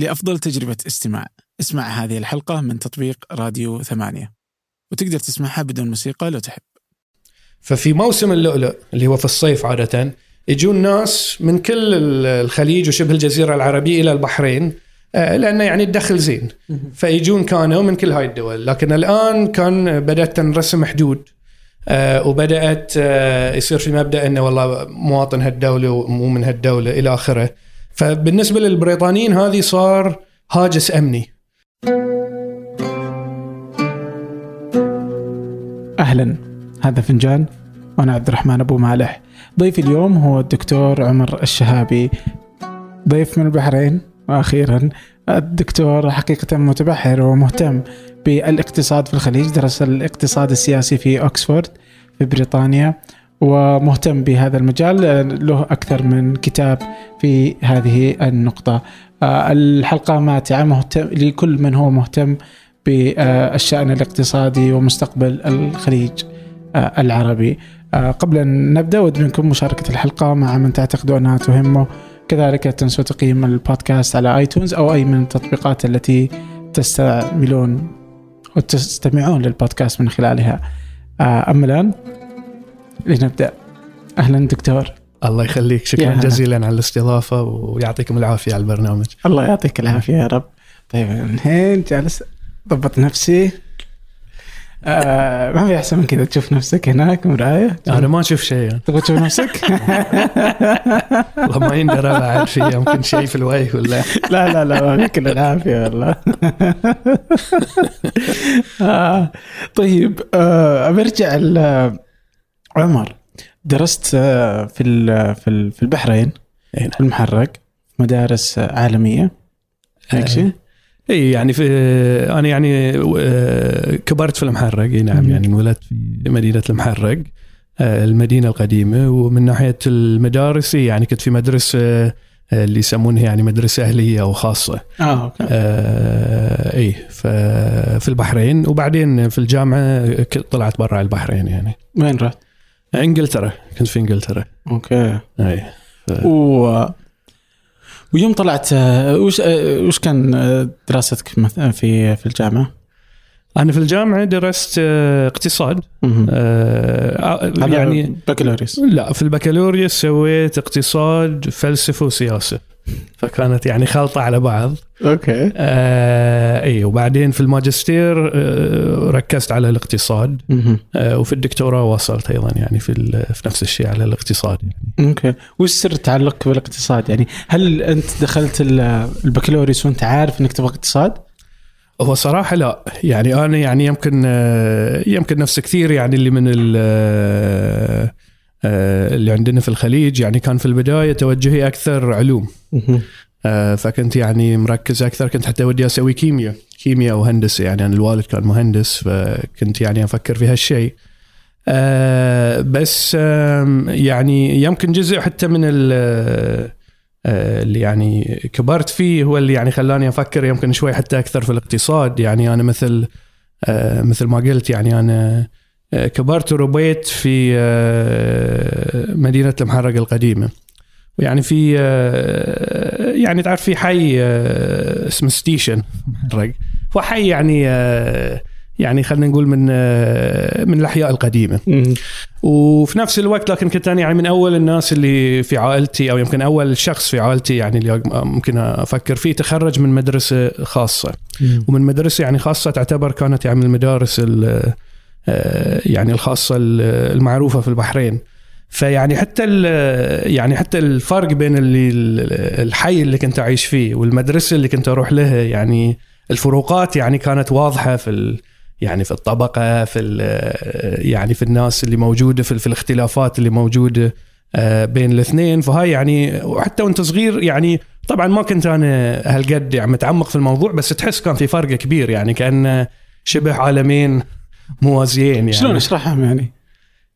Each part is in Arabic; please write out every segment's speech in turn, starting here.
لأفضل تجربة استماع. اسمع هذه الحلقة من تطبيق راديو ثمانية. وتقدر تسمعها بدون موسيقى لو تحب. ففي موسم اللؤلؤ اللي هو في الصيف عادة يجون ناس من كل الخليج وشبه الجزيرة العربية إلى البحرين آه، لأنه يعني الدخل زين. فيجون كانوا من كل هاي الدول. لكن الآن كان بدأت تنرسم حدود آه، وبدأت آه، يصير في مبدأ أنه والله مواطن هالدولة ومو من هالدولة إلى آخره. فبالنسبة للبريطانيين هذه صار هاجس أمني. أهلا. هذا فنجان وأنا عبد الرحمن أبو مالح. ضيفي اليوم هو الدكتور عمر الشهابي. ضيف من البحرين وأخيرا الدكتور حقيقة متبحر ومهتم بالإقتصاد في الخليج. درس الاقتصاد السياسي في أكسفورد في بريطانيا. ومهتم بهذا المجال له أكثر من كتاب في هذه النقطة. آه، الحلقة ماتعة مهتم لكل من هو مهتم بالشأن الاقتصادي ومستقبل الخليج آه، العربي. آه، قبل أن نبدأ ود منكم مشاركة الحلقة مع من تعتقدوا أنها تهمه كذلك تنسوا تقييم البودكاست على آيتونز أو أي من التطبيقات التي تستعملون وتستمعون للبودكاست من خلالها. أما الآن لنبدأ أهلا دكتور. الله يخليك. شكرا جزيلا على الاستضافة ويعطيكم العافية على البرنامج. الله يعطيك العافية يا رب. طيب الحين جالس ضبط نفسي. آه ما في أحسن من كذا تشوف نفسك هناك مراية. أنا ما أشوف شيء. تبغى تشوف نفسك؟ والله ما يندرى بعد في يمكن شيء في الوجه ولا. لا لا لا ما كل العافية والله. آه طيب آه برجع عمر درست آه، في في في البحرين نعم. في المحرق مدارس عالمية هيك شيء؟ اي يعني في أنا يعني آه، كبرت في المحرق اي نعم يعني انولدت في مدينة المحرق آه، المدينة القديمة ومن ناحية المدارس يعني كنت في مدرسة اللي يسمونها يعني مدرسة أهلية أو خاصة. آه okay. آه اي في البحرين وبعدين في الجامعة طلعت برا البحرين يعني. وين رحت؟ إنجلترا كنت في إنجلترا. okay. أي. ف... و... ويوم طلعت وش وش كان دراستك في في الجامعة؟ أنا في الجامعة درست اقتصاد آه يعني بكالوريوس لا في البكالوريوس سويت اقتصاد فلسفة وسياسة فكانت يعني خلطة على بعض. okay. آه اي وبعدين في الماجستير آه ركزت على الاقتصاد. آه وفي الدكتوراه واصلت أيضا يعني في في نفس الشيء على الاقتصاد يعني. okay. وش سر تعلقك بالاقتصاد يعني؟ هل أنت دخلت البكالوريوس وأنت عارف إنك تبغى اقتصاد؟ هو صراحة لا. يعني أنا يعني يمكن آه، يمكن نفس كثير يعني اللي من آه، اللي عندنا في الخليج يعني كان في البداية توجهي أكثر علوم. آه، فكنت يعني مركز أكثر كنت حتى ودي أسوي كيمياء كيمياء أو هندسة. يعني أنا الوالد كان مهندس فكنت يعني أفكر في هالشيء. آه، بس يعني يمكن جزء حتى من اللي يعني كبرت فيه هو اللي يعني خلاني أفكر يمكن شوي حتى أكثر في الاقتصاد. يعني أنا مثل مثل ما قلت يعني أنا آه، كبرت وربيت في آه، مدينة المحرق القديمة. يعني في آه، يعني تعرف في حي اسمه ستيشن محرق. هو حي يعني يعني خلينا نقول من من الأحياء القديمة. وفي نفس الوقت لكن كنت أنا يعني من أول الناس اللي في عائلتي أو يمكن أول شخص في عائلتي يعني اللي ممكن أفكر فيه تخرج من مدرسة خاصة. ومن مدرسة يعني خاصة تعتبر كانت يعني من المدارس آه، يعني الخاصة المعروفة في البحرين. فيعني حتى يعني حتى الفرق بين اللي الحي اللي كنت أعيش فيه والمدرسة اللي كنت أروح لها يعني الفروقات يعني كانت واضحة في يعني في الطبقة في يعني في الناس اللي موجودة في, في الاختلافات اللي موجودة آه، بين الاثنين. فهاي يعني وحتى وأنت صغير يعني طبعا ما كنت أنا هالقد يعني متعمق في الموضوع بس تحس كان في فرق كبير يعني كأن شبه عالمين موازيين يعني شلون اشرحهم يعني؟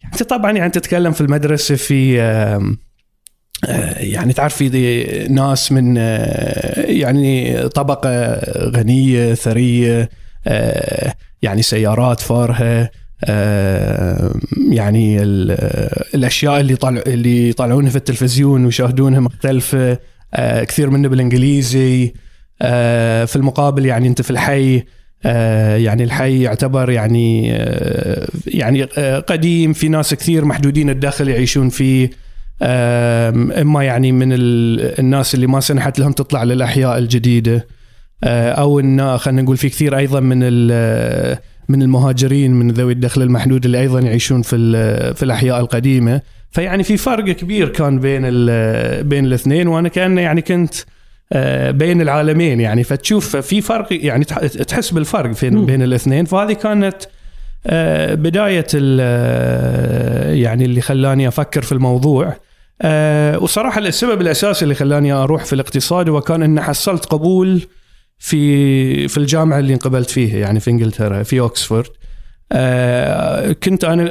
انت طبعا يعني تتكلم في المدرسة في آه، يعني تعرف في ناس من آه، يعني طبقة غنية ثرية آه، يعني سيارات فارهة يعني الأشياء اللي طلع اللي يطلعونها في التلفزيون ويشاهدونها مختلفة كثير منه بالإنجليزي في المقابل يعني أنت في الحي يعني الحي يعتبر يعني آه، يعني آه، قديم في ناس كثير محدودين الدخل يعيشون فيه. إما يعني من ال- الناس اللي ما سنحت لهم تطلع للأحياء الجديدة. آه، أو إن خلينا نقول في كثير أيضا من من المهاجرين من ذوي الدخل المحدود اللي أيضا يعيشون في في الأحياء القديمة. فيعني في فرق كبير كان بين بين الاثنين. وأنا كان يعني كنت آه، بين العالمين يعني. فتشوف في فرق يعني تح- تحس بالفرق. بين بين الاثنين. فهذه كانت آه، بداية آه، يعني اللي خلاني أفكر في الموضوع. آه، وصراحة السبب الأساسي اللي خلاني أروح في الاقتصاد هو كان ان حصلت قبول في في الجامعة اللي انقبلت فيها يعني في إنجلترا في اوكسفورد آه، كنت أنا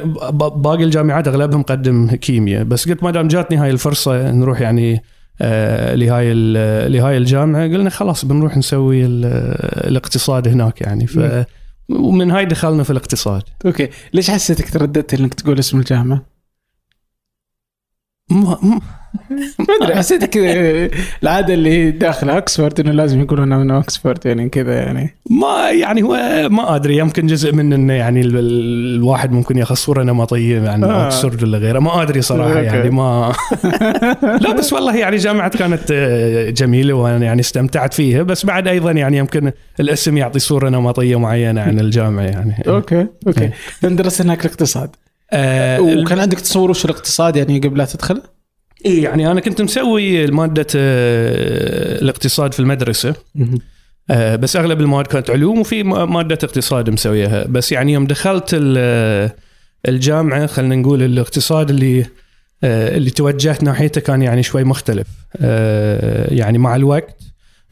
باقي الجامعات اغلبها مقدم كيمياء. بس قلت ما دام جاتني هاي الفرصة نروح يعني آه، لهاي ال- لهاي الجامعة قلنا خلاص بنروح نسوي ال- الاقتصاد هناك يعني ف مم. ومن هاي دخلنا في الاقتصاد okay ليش حسيتك ترددت إنك تقول اسم الجامعة؟ ما أدري حسيتك كذا العادة اللي داخل اوكسفورد إنه لازم يقولون أنا من اوكسفورد يعني كذا يعني ما يعني هو ما أدري يمكن جزء من إنه يعني ال- ال- الواحد ممكن ياخذ صوره نمطيه عن آه. اوكسفورد ولا غيره ما أدري صراحة. يعني ما لا بس والله يعني جامعة كانت آه، جميلة وأنا يعني استمتعت فيها بس بعد أيضا يعني يمكن الاسم يعطي صورة نمطيه معينة عن الجامعة يعني okay okay إيه. لأن درست هناك الاقتصاد آه وكان عندك تصور وش الاقتصاد يعني قبل لا تدخل؟ إيه يعني أنا كنت مسوي مادة آه، الاقتصاد في المدرسة. آه، بس أغلب المواد كانت علوم وفي مادة اقتصاد مسويها. بس يعني يوم دخلت ال- الجامعة خلينا نقول الاقتصاد اللي آه، اللي توجهت ناحيته كان يعني شوي مختلف. آه، يعني مع الوقت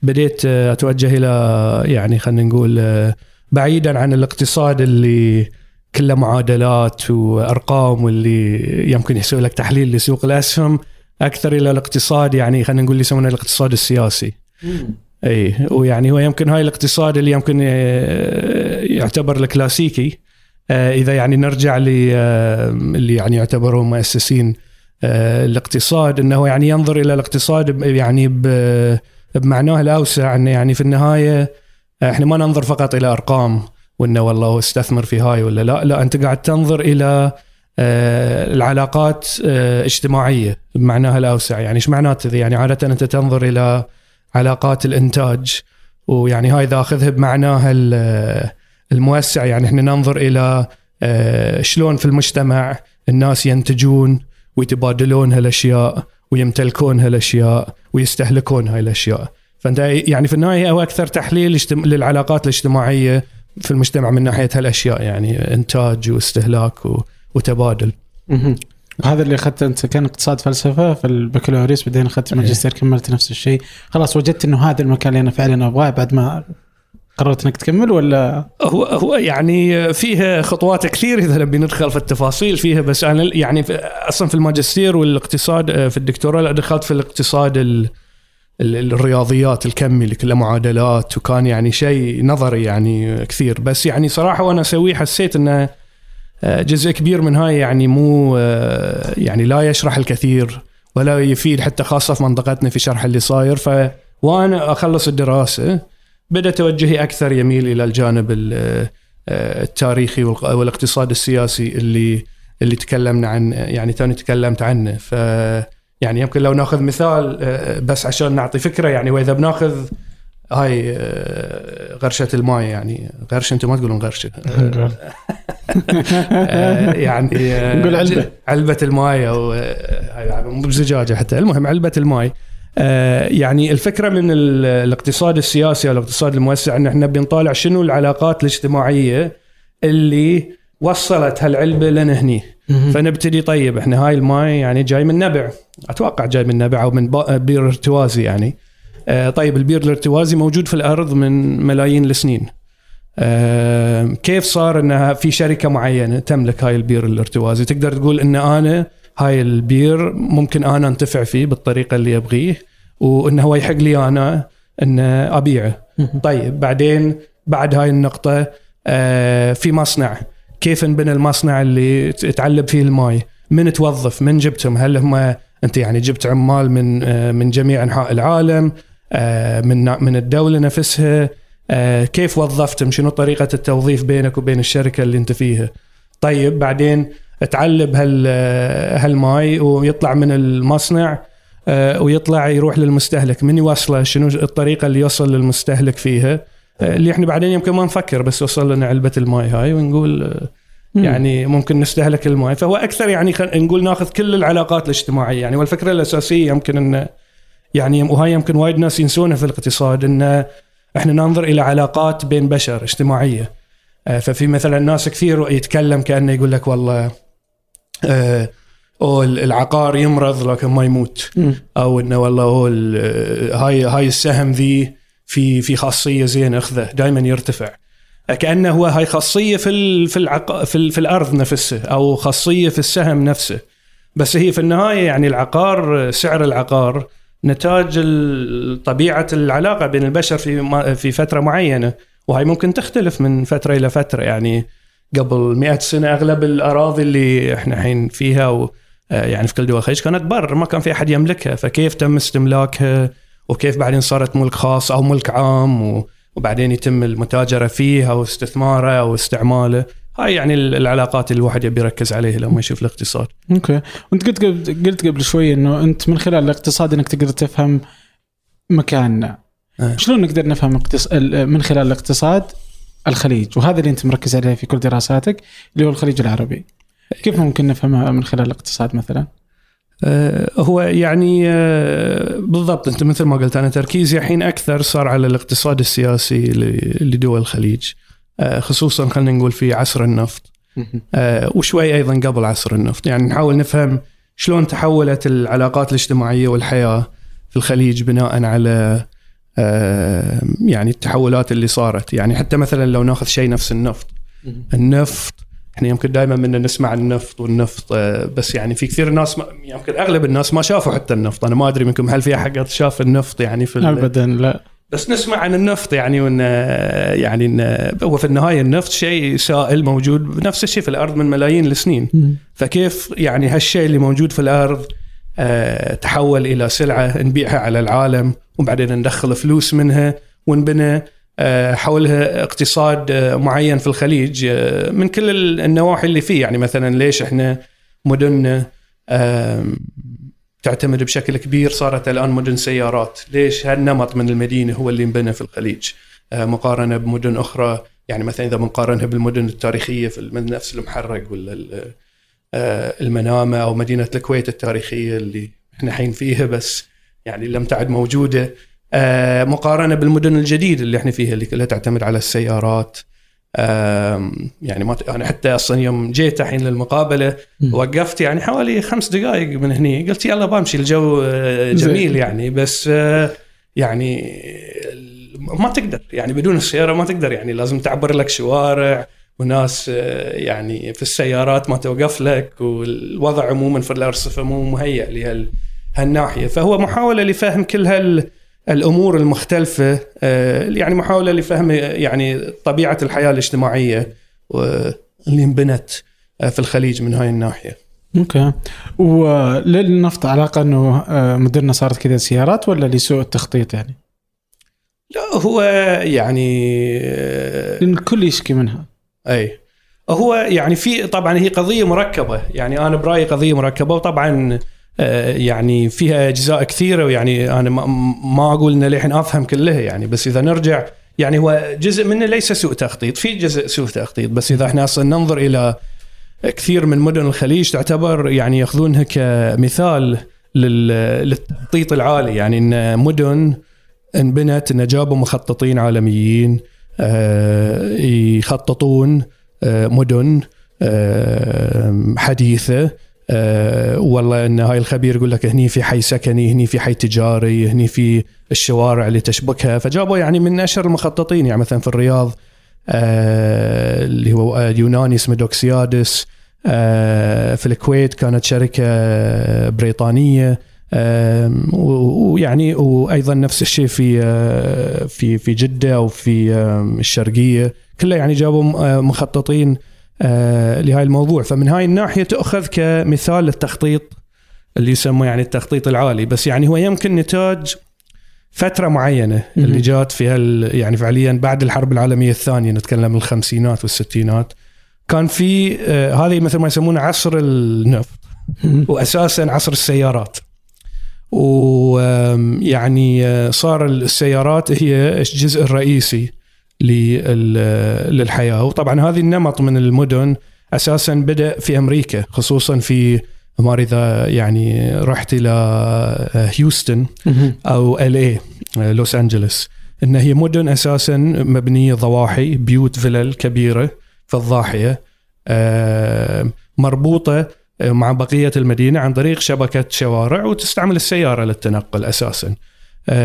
بديت أتوجه إلى يعني خلينا نقول بعيدا عن الاقتصاد اللي كله معادلات وأرقام واللي يمكن يسوي لك تحليل لسوق الأسهم أكثر إلى الاقتصاد يعني خلينا نقول يسمونه الاقتصاد السياسي. اي ويعني هو يمكن هاي الاقتصاد اللي يمكن آه، يعتبر الكلاسيكي. آه، إذا يعني نرجع ل آه، اللي يعني يعتبروا مؤسسين الاقتصاد إنه يعني ينظر إلى الاقتصاد يعني بمعناه الأوسع إنه يعني في النهاية إحنا ما ننظر فقط إلى أرقام. وإنه والله استثمر في هاي ولا لا. لا أنت قاعد تنظر إلى آه، العلاقات آه، اجتماعية بمعناها الأوسع. يعني إيش معناته؟ يعني عادة أنت تنظر إلى علاقات الإنتاج ويعني هاي إذا أخذها بمعناها ال- الموسع. يعني إحنا ننظر إلى آه، شلون في المجتمع الناس ينتجون ويتبادلون هالأشياء ويمتلكون هالأشياء ويستهلكون هاي الأشياء. فأنت يعني في النهاية هو أكثر تحليل للعلاقات الاجتماعية في المجتمع من ناحية هالأشياء يعني إنتاج واستهلاك و- وتبادل. هذا اللي أخذته أنت كان اقتصاد فلسفة في البكالوريوس بعدين أخذت ماجستير كملت نفس الشيء. خلاص وجدت إنه هذا المكان اللي أنا فعلا أبغاه بعد ما قررت إنك تكمل ولا؟ هو هو يعني فيها خطوات كثير إذا نبي ندخل في التفاصيل. فيها بس أنا يعني في أصلا في الماجستير والاقتصاد في الدكتوراه دخلت في الاقتصاد ال ال- الرياضيات الكمي اللي كله معادلات وكان يعني شيء نظري يعني كثير. بس يعني صراحة وأنا أسويه حسيت إنه آه، جزء كبير من هاي يعني مو آه، يعني لا يشرح الكثير ولا يفيد حتى خاصة في منطقتنا في شرح اللي صاير. ف وأنا أخلص الدراسة بدا توجهي أكثر يميل إلى الجانب ال- آه، التاريخي والاقتصاد السياسي اللي اللي تكلمنا عن يعني توني تكلمت عنه. ف يعني يمكن لو ناخذ مثال آه، بس عشان نعطي فكرة يعني وإذا بناخذ هاي آه، غرشة الماي يعني غرشه أنتم ما تقولون غرشة. آه، يعني آه، نقول علبة. علبة. الماي أو آه، مو بزجاجة حتى. المهم علبة الماي آه، يعني الفكرة من ال- الاقتصاد السياسي أو الاقتصاد الموسع إن إحنا بنطالع شنو العلاقات الاجتماعية اللي وصلت هالعلبة لنا هني. فنبتدي طيب إحنا هاي الماي يعني جاي من نبع. أتوقع جاي من نبع أو من بير ارتوازي يعني. آه، طيب البير الارتوازي موجود في الأرض من ملايين السنين. آه، كيف صار إنها في شركة معينة تملك هاي البير الارتوازي؟ تقدر تقول إن أنا هاي البير ممكن أنا أنتفع فيه بالطريقة اللي أبغيه وانه هو يحق لي أنا إن أبيعه. طيب بعدين بعد هاي النقطة آه، في مصنع. كيف انبنى المصنع اللي تعلب فيه الماي؟ من توظف؟ من جبتهم؟ هل هم انت يعني جبت عمال من آه، من جميع أنحاء العالم آه، من من الدولة نفسها آه، كيف وظفتهم؟ شنو طريقة التوظيف بينك وبين الشركة اللي انت فيها؟ طيب بعدين تعلب هال هالماي ويطلع من المصنع ويطلع يروح للمستهلك. من يوصله؟ شنو الطريقة اللي يوصل للمستهلك فيها؟ اللي إحنا بعدين يمكن ما نفكر بس وصل لنا علبة الماي هاي ونقول يعني ممكن نستهلك الماء. فهو أكثر يعني نقول ناخذ كل العلاقات الاجتماعية. يعني والفكرة الأساسية يمكن إن يعني وهاي يمكن وايد ناس ينسونها في الاقتصاد إن إحنا ننظر إلى علاقات بين بشر اجتماعية. آه، ففي مثلا ناس كثير يتكلم كأنه يقول لك والله آه، أو العقار يمرض لكن ما يموت. أو إنه والله هو هاي هاي السهم ذي في في خاصية زين أخذه دائما يرتفع. كأنه هو هاي خاصية في في العق... في, في الأرض نفسه أو خاصية في السهم نفسه. بس هي في النهاية يعني العقار سعر العقار نتاج طبيعة العلاقة بين البشر في في فترة معينة. وهي ممكن تختلف من فترة إلى فترة. يعني قبل مئة سنة أغلب الأراضي اللي إحنا الحين فيها و يعني في كل دول الخليج كانت بر ما كان في أحد يملكها. فكيف تم استملاكها؟ وكيف بعدين صارت ملك خاص أو ملك عام وبعدين يتم المتاجرة فيه أو استثماره أو استعماله هاي يعني العلاقات اللي الواحد يبي يركز عليها لما يشوف الاقتصاد. أوكي، وأنت قلت قلت قبل شوي إنه أنت من خلال الاقتصاد إنك تقدر تفهم مكاننا. أه. شلون نقدر نفهم من خلال الاقتصاد الخليج وهذا اللي أنت مركز عليه في كل دراساتك اللي هو الخليج العربي. كيف ممكن نفهمها من خلال الاقتصاد مثلا؟ آه، هو يعني آه، بالضبط انت مثل ما قلت أنا تركيزي الحين أكثر صار على الاقتصاد السياسي لدول الخليج. آه، خصوصا خلينا نقول في عصر النفط. وشوي أيضا قبل عصر النفط. يعني نحاول نفهم شلون تحولت العلاقات الاجتماعية والحياة في الخليج بناء على يعني التحولات اللي صارت. يعني حتى مثلا لو ناخذ شيء نفس النفط. النفط إحنا يمكن دائما منا نسمع النفط والنفط آه، بس يعني في كثير ناس يمكن أغلب الناس ما شافوا حتى النفط. أنا ما أدري منكم هل في أحد شاف النفط يعني في ابدا لا. بس نسمع عن النفط يعني وإن يعني إن هو في النهاية النفط شيء سائل موجود نفس الشيء في الأرض من ملايين السنين. فكيف يعني هالشيء اللي موجود في الأرض آه، تحول إلى سلعة نبيعها على العالم وبعدين ندخل فلوس منها ونبنى آه، حولها اقتصاد آه، معين في الخليج آه، من كل النواحي اللي فيه. يعني مثلا ليش إحنا مدننا تعتمد بشكل كبير صارت الآن مدن سيارات. ليش هالنمط من المدينة هو اللي انبنى في الخليج؟ مقارنة بمدن أخرى. يعني مثلا إذا بنقارنها بالمدن التاريخية في نفس المحرق ولا المنامة أو مدينة الكويت التاريخية اللي إحنا الحين فيها بس يعني لم تعد موجودة. آه، مقارنة بالمدن الجديده اللي إحنا فيها اللي كلها تعتمد على السيارات. يعني ما أنا حتى أصلا يوم جيت الحين للمقابلة وقفت يعني حوالي خمس دقائق من هني. قلت يلا بمشي الجو آه، جميل يعني بس آه، يعني ما تقدر. يعني بدون السيارة ما تقدر يعني لازم تعبر لك شوارع وناس يعني في السيارات ما توقف لك والوضع عموما في الأرصفة مو مهيئ لهالناحيه فهو محاولة لفهم كل هال الأمور المختلفة آه، يعني محاولة لفهم يعني طبيعة الحياة الاجتماعية اللي انبنت آه، في الخليج من هاي الناحية. أوكي وللنفط علاقة إنه آه، مدرنا صارت كذا سيارات ولا لسوء التخطيط يعني؟ لا هو يعني لأن الكل يشكي منها. أي هو يعني في طبعا هي قضية مركبة يعني أنا برأيي قضية مركبة وطبعا يعني فيها أجزاء كثيرة ويعني أنا ما أقول ان للحين أفهم كلها يعني بس إذا نرجع يعني هو جزء منه ليس سوء تخطيط في جزء سوء تخطيط بس إذا إحنا أصلا ننظر إلى كثير من مدن الخليج تعتبر يعني يأخذونها كمثال للتخطيط العالي يعني إن مدن انبنت إن جابوا مخططين عالميين آه، يخططون آه، مدن حديثة أه والله إن هاي الخبير يقول لك هني في حي سكني هني في حي تجاري هني في الشوارع اللي تشبكها. فجابوا يعني من أشهر المخططين يعني مثلا في الرياض أه اللي هو يوناني اسمه دوكسيادس أه في الكويت كانت شركة بريطانية ويعني وأيضا نفس الشيء في آه، في في جدة وفي الشرقية. كلها يعني جابوا آه، مخططين آه، لهذا الموضوع. فمن هاي الناحية تؤخذ كمثال للتخطيط اللي يسمى يعني التخطيط العالي. بس يعني هو يمكن نتاج فترة معينة. اللي جات فيها يعني فعليا بعد الحرب العالمية الثانية نتكلم الخمسينات والستينات. كان في آه، هذه مثل ما يسمونه عصر النفط. واساسا عصر السيارات. ويعني صار السيارات هي الجزء الرئيسي للحياة. وطبعا هذه النمط من المدن أساسا بدأ في أمريكا خصوصا في ما إذا يعني رحت إلى هيوستن أو ال اي لوس أنجلوس. إن هي مدن أساسا مبنية ضواحي بيوت فلل كبيرة في الضاحيه آه، مربوطة مع بقية المدينة عن طريق شبكة شوارع وتستعمل السيارة للتنقل أساسا. آه،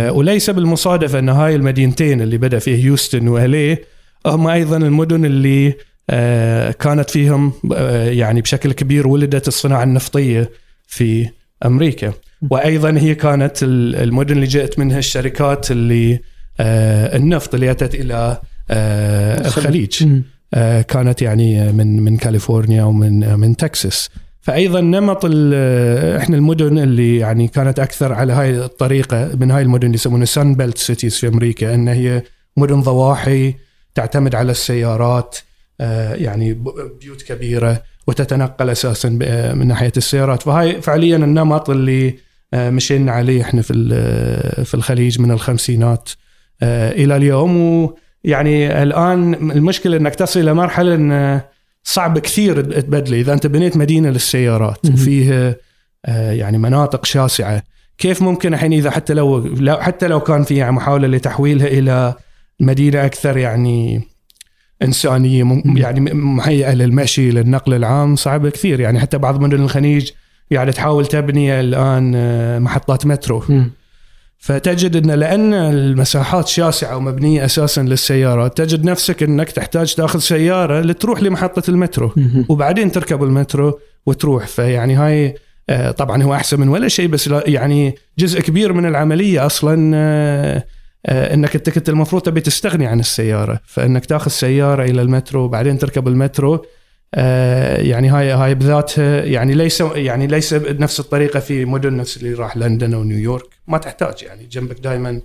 وليس بالمصادفة أن هاي المدينتين اللي بدأ فيه هيوستن والي هم أيضا المدن اللي آه، كانت فيهم آه، يعني بشكل كبير ولدت الصناعة النفطية في أمريكا. وأيضا هي كانت ال- المدن اللي جاءت منها الشركات اللي آه، النفط اللي أتت إلى آه، الخليج. آه، كانت يعني من من كاليفورنيا ومن من تكساس. فايضا نمط إحنا المدن اللي يعني كانت أكثر على هاي الطريقة من هاي المدن اللي يسمونها Sun Belt cities في أمريكا إن هي مدن ضواحي تعتمد على السيارات آه، يعني بيوت كبيرة وتتنقل أساسا آه، من ناحية السيارات. فهاي فعليا النمط اللي آه، مشينا عليه إحنا في في الخليج من الخمسينات إلى اليوم. ويعني الآن المشكلة إنك تصل إلى مرحلة إن صعب كثير تبدله إذا أنت بنيت مدينة للسيارات. وفيها آه، يعني مناطق شاسعة كيف ممكن الحين إذا حتى لو لو- حتى لو كان في يعني محاولة لتحويلها إلى مدينة أكثر يعني إنسانية. يعني مهيئة للمشي للنقل العام صعبه كثير يعني حتى بعض مدن الخليج يعني تحاول تبني الآن آه، محطات مترو مم. فتجد إن لأن المساحات شاسعة ومبنية أساسا للسيارات تجد نفسك إنك تحتاج تأخذ سيارة لتروح لمحطة المترو. وبعدين تركب المترو وتروح. فيعني هاي آه، طبعا هو أحسن من ولا شيء بس يعني جزء كبير من العملية أصلا آه، آه، إنك انت كنت المفروض تبي تستغني عن السيارة. فإنك تأخذ سيارة إلى المترو وبعدين تركب المترو. يعني هاي هاي بذاتها يعني ليس يعني ليس بنفس الطريقة في مدن نفس اللي راح لندن أو نيويورك. ما تحتاج يعني جنبك دائما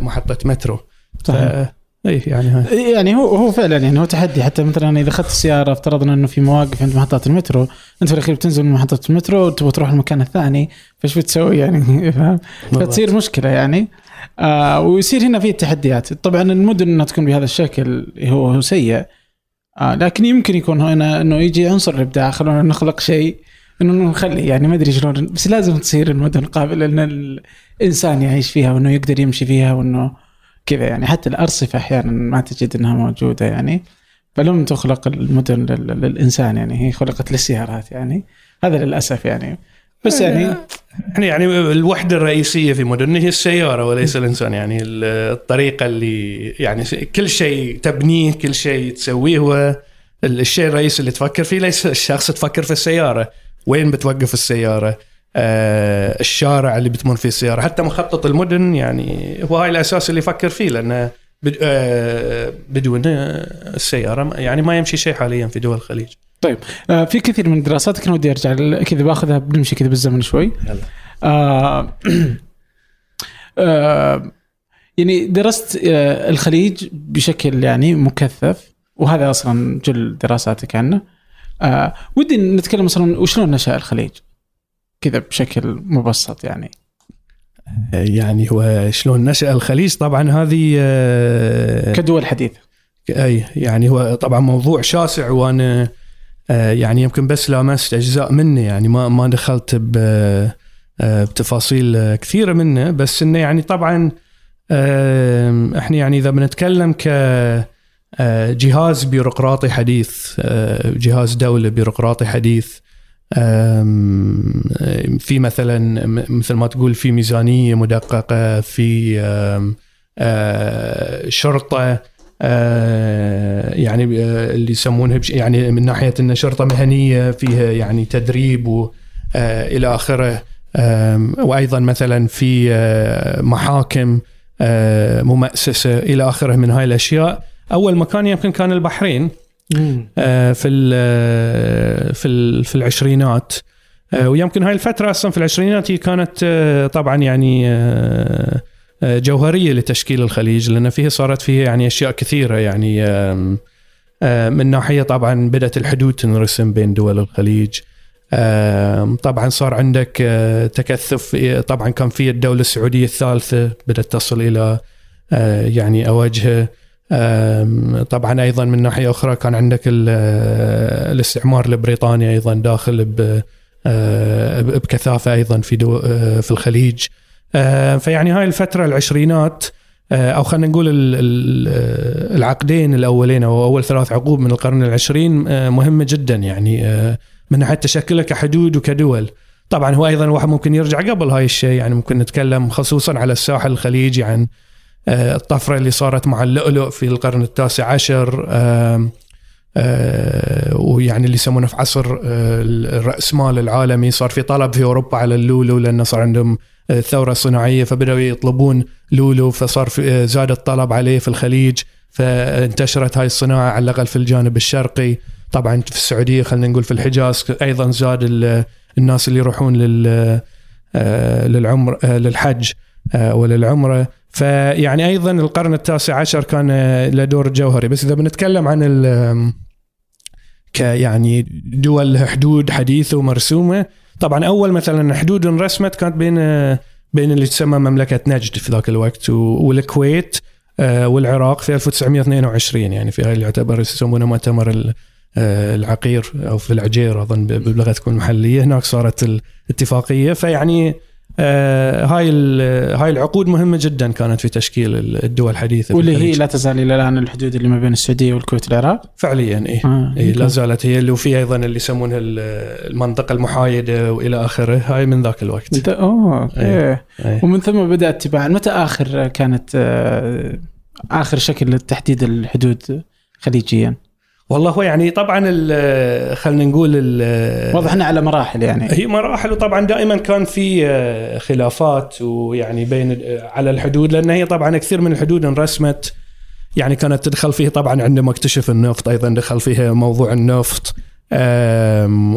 محطة مترو. صحيح. اي يعني هاي. يعني هو هو فعلا يعني هو تحدي. حتى مثلا إذا أخذت السيارة افترضنا إنه في مواقف عند محطات المترو أنت في الأخير بتنزل من محطة المترو وتبغى تروح المكان الثاني فايش بتسوي؟ يعني فاهم؟ فتصير مشكلة يعني. آه ويصير هنا في تحديات. طبعا المدن إنها تكون بهذا الشكل هو سيء. آه لكن يمكن يكون هنا إنه يجي عنصر الإبداع خلونا نخلق شيء إنه نخلي يعني ما أدري شلون بس لازم تصير المدن قابله إن الإنسان يعيش فيها وإنه يقدر يمشي فيها وإنه كذا يعني حتى الأرصفة أحيانا ما تجد إنها موجودة يعني فلم تخلق المدن لل- للإنسان يعني هي خلقت للسيارات يعني هذا للأسف يعني. بس يعني إحنا يعني الوحدة الرئيسية في مدننا هي السيارة وليس الإنسان. يعني الطريقة اللي يعني كل شيء تبنيه كل شيء تسويه هو الشيء الرئيسي اللي تفكر فيه. ليس الشخص تفكر في السيارة. وين بتوقف السيارة؟ آه الشارع اللي بتمر فيه السيارة. حتى مخطط المدن يعني هو هاي الأساس اللي يفكر فيه لأنه آه بدون السيارة يعني ما يمشي شيء حاليا في دول الخليج. آه في كثير من الدراسات كان ودي أرجع كذا باخذها بنمشي كذا بالزمن شوي. يلا. آه آه يعني درست آه الخليج بشكل يعني مكثف وهذا أصلا جل دراساتك عنه. آه ودي نتكلم مثلا وشلون نشأ الخليج؟ كذا بشكل مبسط يعني. يعني هو شلون نشأ الخليج؟ طبعا هذه آه، كدول حديثة. أي يعني هو طبعا موضوع شاسع وأنا آه، يعني يمكن بس لامست أجزاء منه يعني ما ما دخلت آه، بتفاصيل آه، كثيرة منه بس إنه يعني طبعا آه، إحنا يعني إذا بنتكلم ك آه، جهاز بيروقراطي حديث آه، جهاز دولة بيروقراطي حديث في مثلا مثل ما تقول في ميزانية مدققة في آه، شرطة آه، يعني آه، اللي يسمونها يعني من ناحية أن شرطة مهنية فيها يعني تدريب و آه، آم، وأيضا مثلا في آه، محاكم آه، ممأسسة إلى آخره من هاي الأشياء. أول مكان يمكن كان البحرين آه، في ال في ال في العشرينات. آه، ويمكن هاي الفترة أصلا في العشرينات هي كانت آه، طبعا يعني آه، آه، جوهرية لتشكيل الخليج لأن فيها صارت فيها يعني أشياء كثيرة يعني من ناحية طبعا بدأت الحدود تنرسم بين دول الخليج. طبعا صار عندك آه، تكثف آه، طبعا كان في الدولة السعودية الثالثة بدأت تصل إلى آه، يعني أواجهه. طبعا أيضا من ناحية أخرى كان عندك ال- آه، الاستعمار البريطاني أيضا داخل آه، بكثافة أيضا في آه، في الخليج. آه، فيعني هاي الفترة العشرينات آه، أو خلينا نقول آه، العقدين الأولين أو أول ثلاث عقود من القرن العشرين آه، مهمة جدا يعني آه، من ناحية تشكلها كحدود وكدول. طبعا هو أيضا واحد ممكن يرجع قبل هاي الشيء يعني ممكن نتكلم خصوصا على الساحل الخليجي عن آه، الطفرة اللي صارت مع اللؤلؤ في القرن التاسع عشر آه، ويعني اللي يسمونه في عصر آه، الرأسمال العالمي. صار في طلب في أوروبا على اللولو لأنه صار عندهم آه، ثورة صناعية فبدأوا يطلبون لولو فصار في آه، زاد الطلب عليه في الخليج فانتشرت هاي الصناعة على الأقل في الجانب الشرقي. طبعا في السعودية خلينا نقول في الحجاز أيضا زاد ال- الناس اللي يروحون لل آه، للعمر آه، للحج آه، وللعمرة. فيعني أيضا القرن التاسع عشر كان آه، له دور جوهري. بس إذا بنتكلم عن ال- آم، كيعني دول حدود حديثة ومرسومة طبعا أول مثلا حدود انرسمت كانت بين بين اللي تسمى مملكة نجد في ذاك الوقت والكويت آه، والعراق في 1922 يعني في هاي اللي يعتبر يسمونه مؤتمر آه، العقير أو في العجير أظن بلغتكم المحلية. هناك صارت الاتفاقيه فيعني آه، هاي ال- هاي العقود مهمة جدا كانت في تشكيل الدول الحديثة واللي هي. لا تزال إلى الآن الحدود اللي ما بين السعودية والكويت والعراق فعليا إيه آه. اي لا زالت هي اللي وفي أيضا اللي يسمونها ال- المنطقة المحايدة وإلى آخره هاي من ذاك الوقت اوه أوكي إيه. إيه. ومن ثم بدات تباعا متى آخر كانت آه، آخر شكل لتحديد الحدود خليجيا والله هو يعني طبعا ال- خلينا نقول واضح انها على مراحل يعني. هي مراحل وطبعا دائما كان في آه، خلافات ويعني بين آه، على الحدود لأن هي طبعا كثير من الحدود انرسمت. يعني كانت تدخل فيه طبعا عندما اكتشف النفط أيضا دخل فيها موضوع النفط.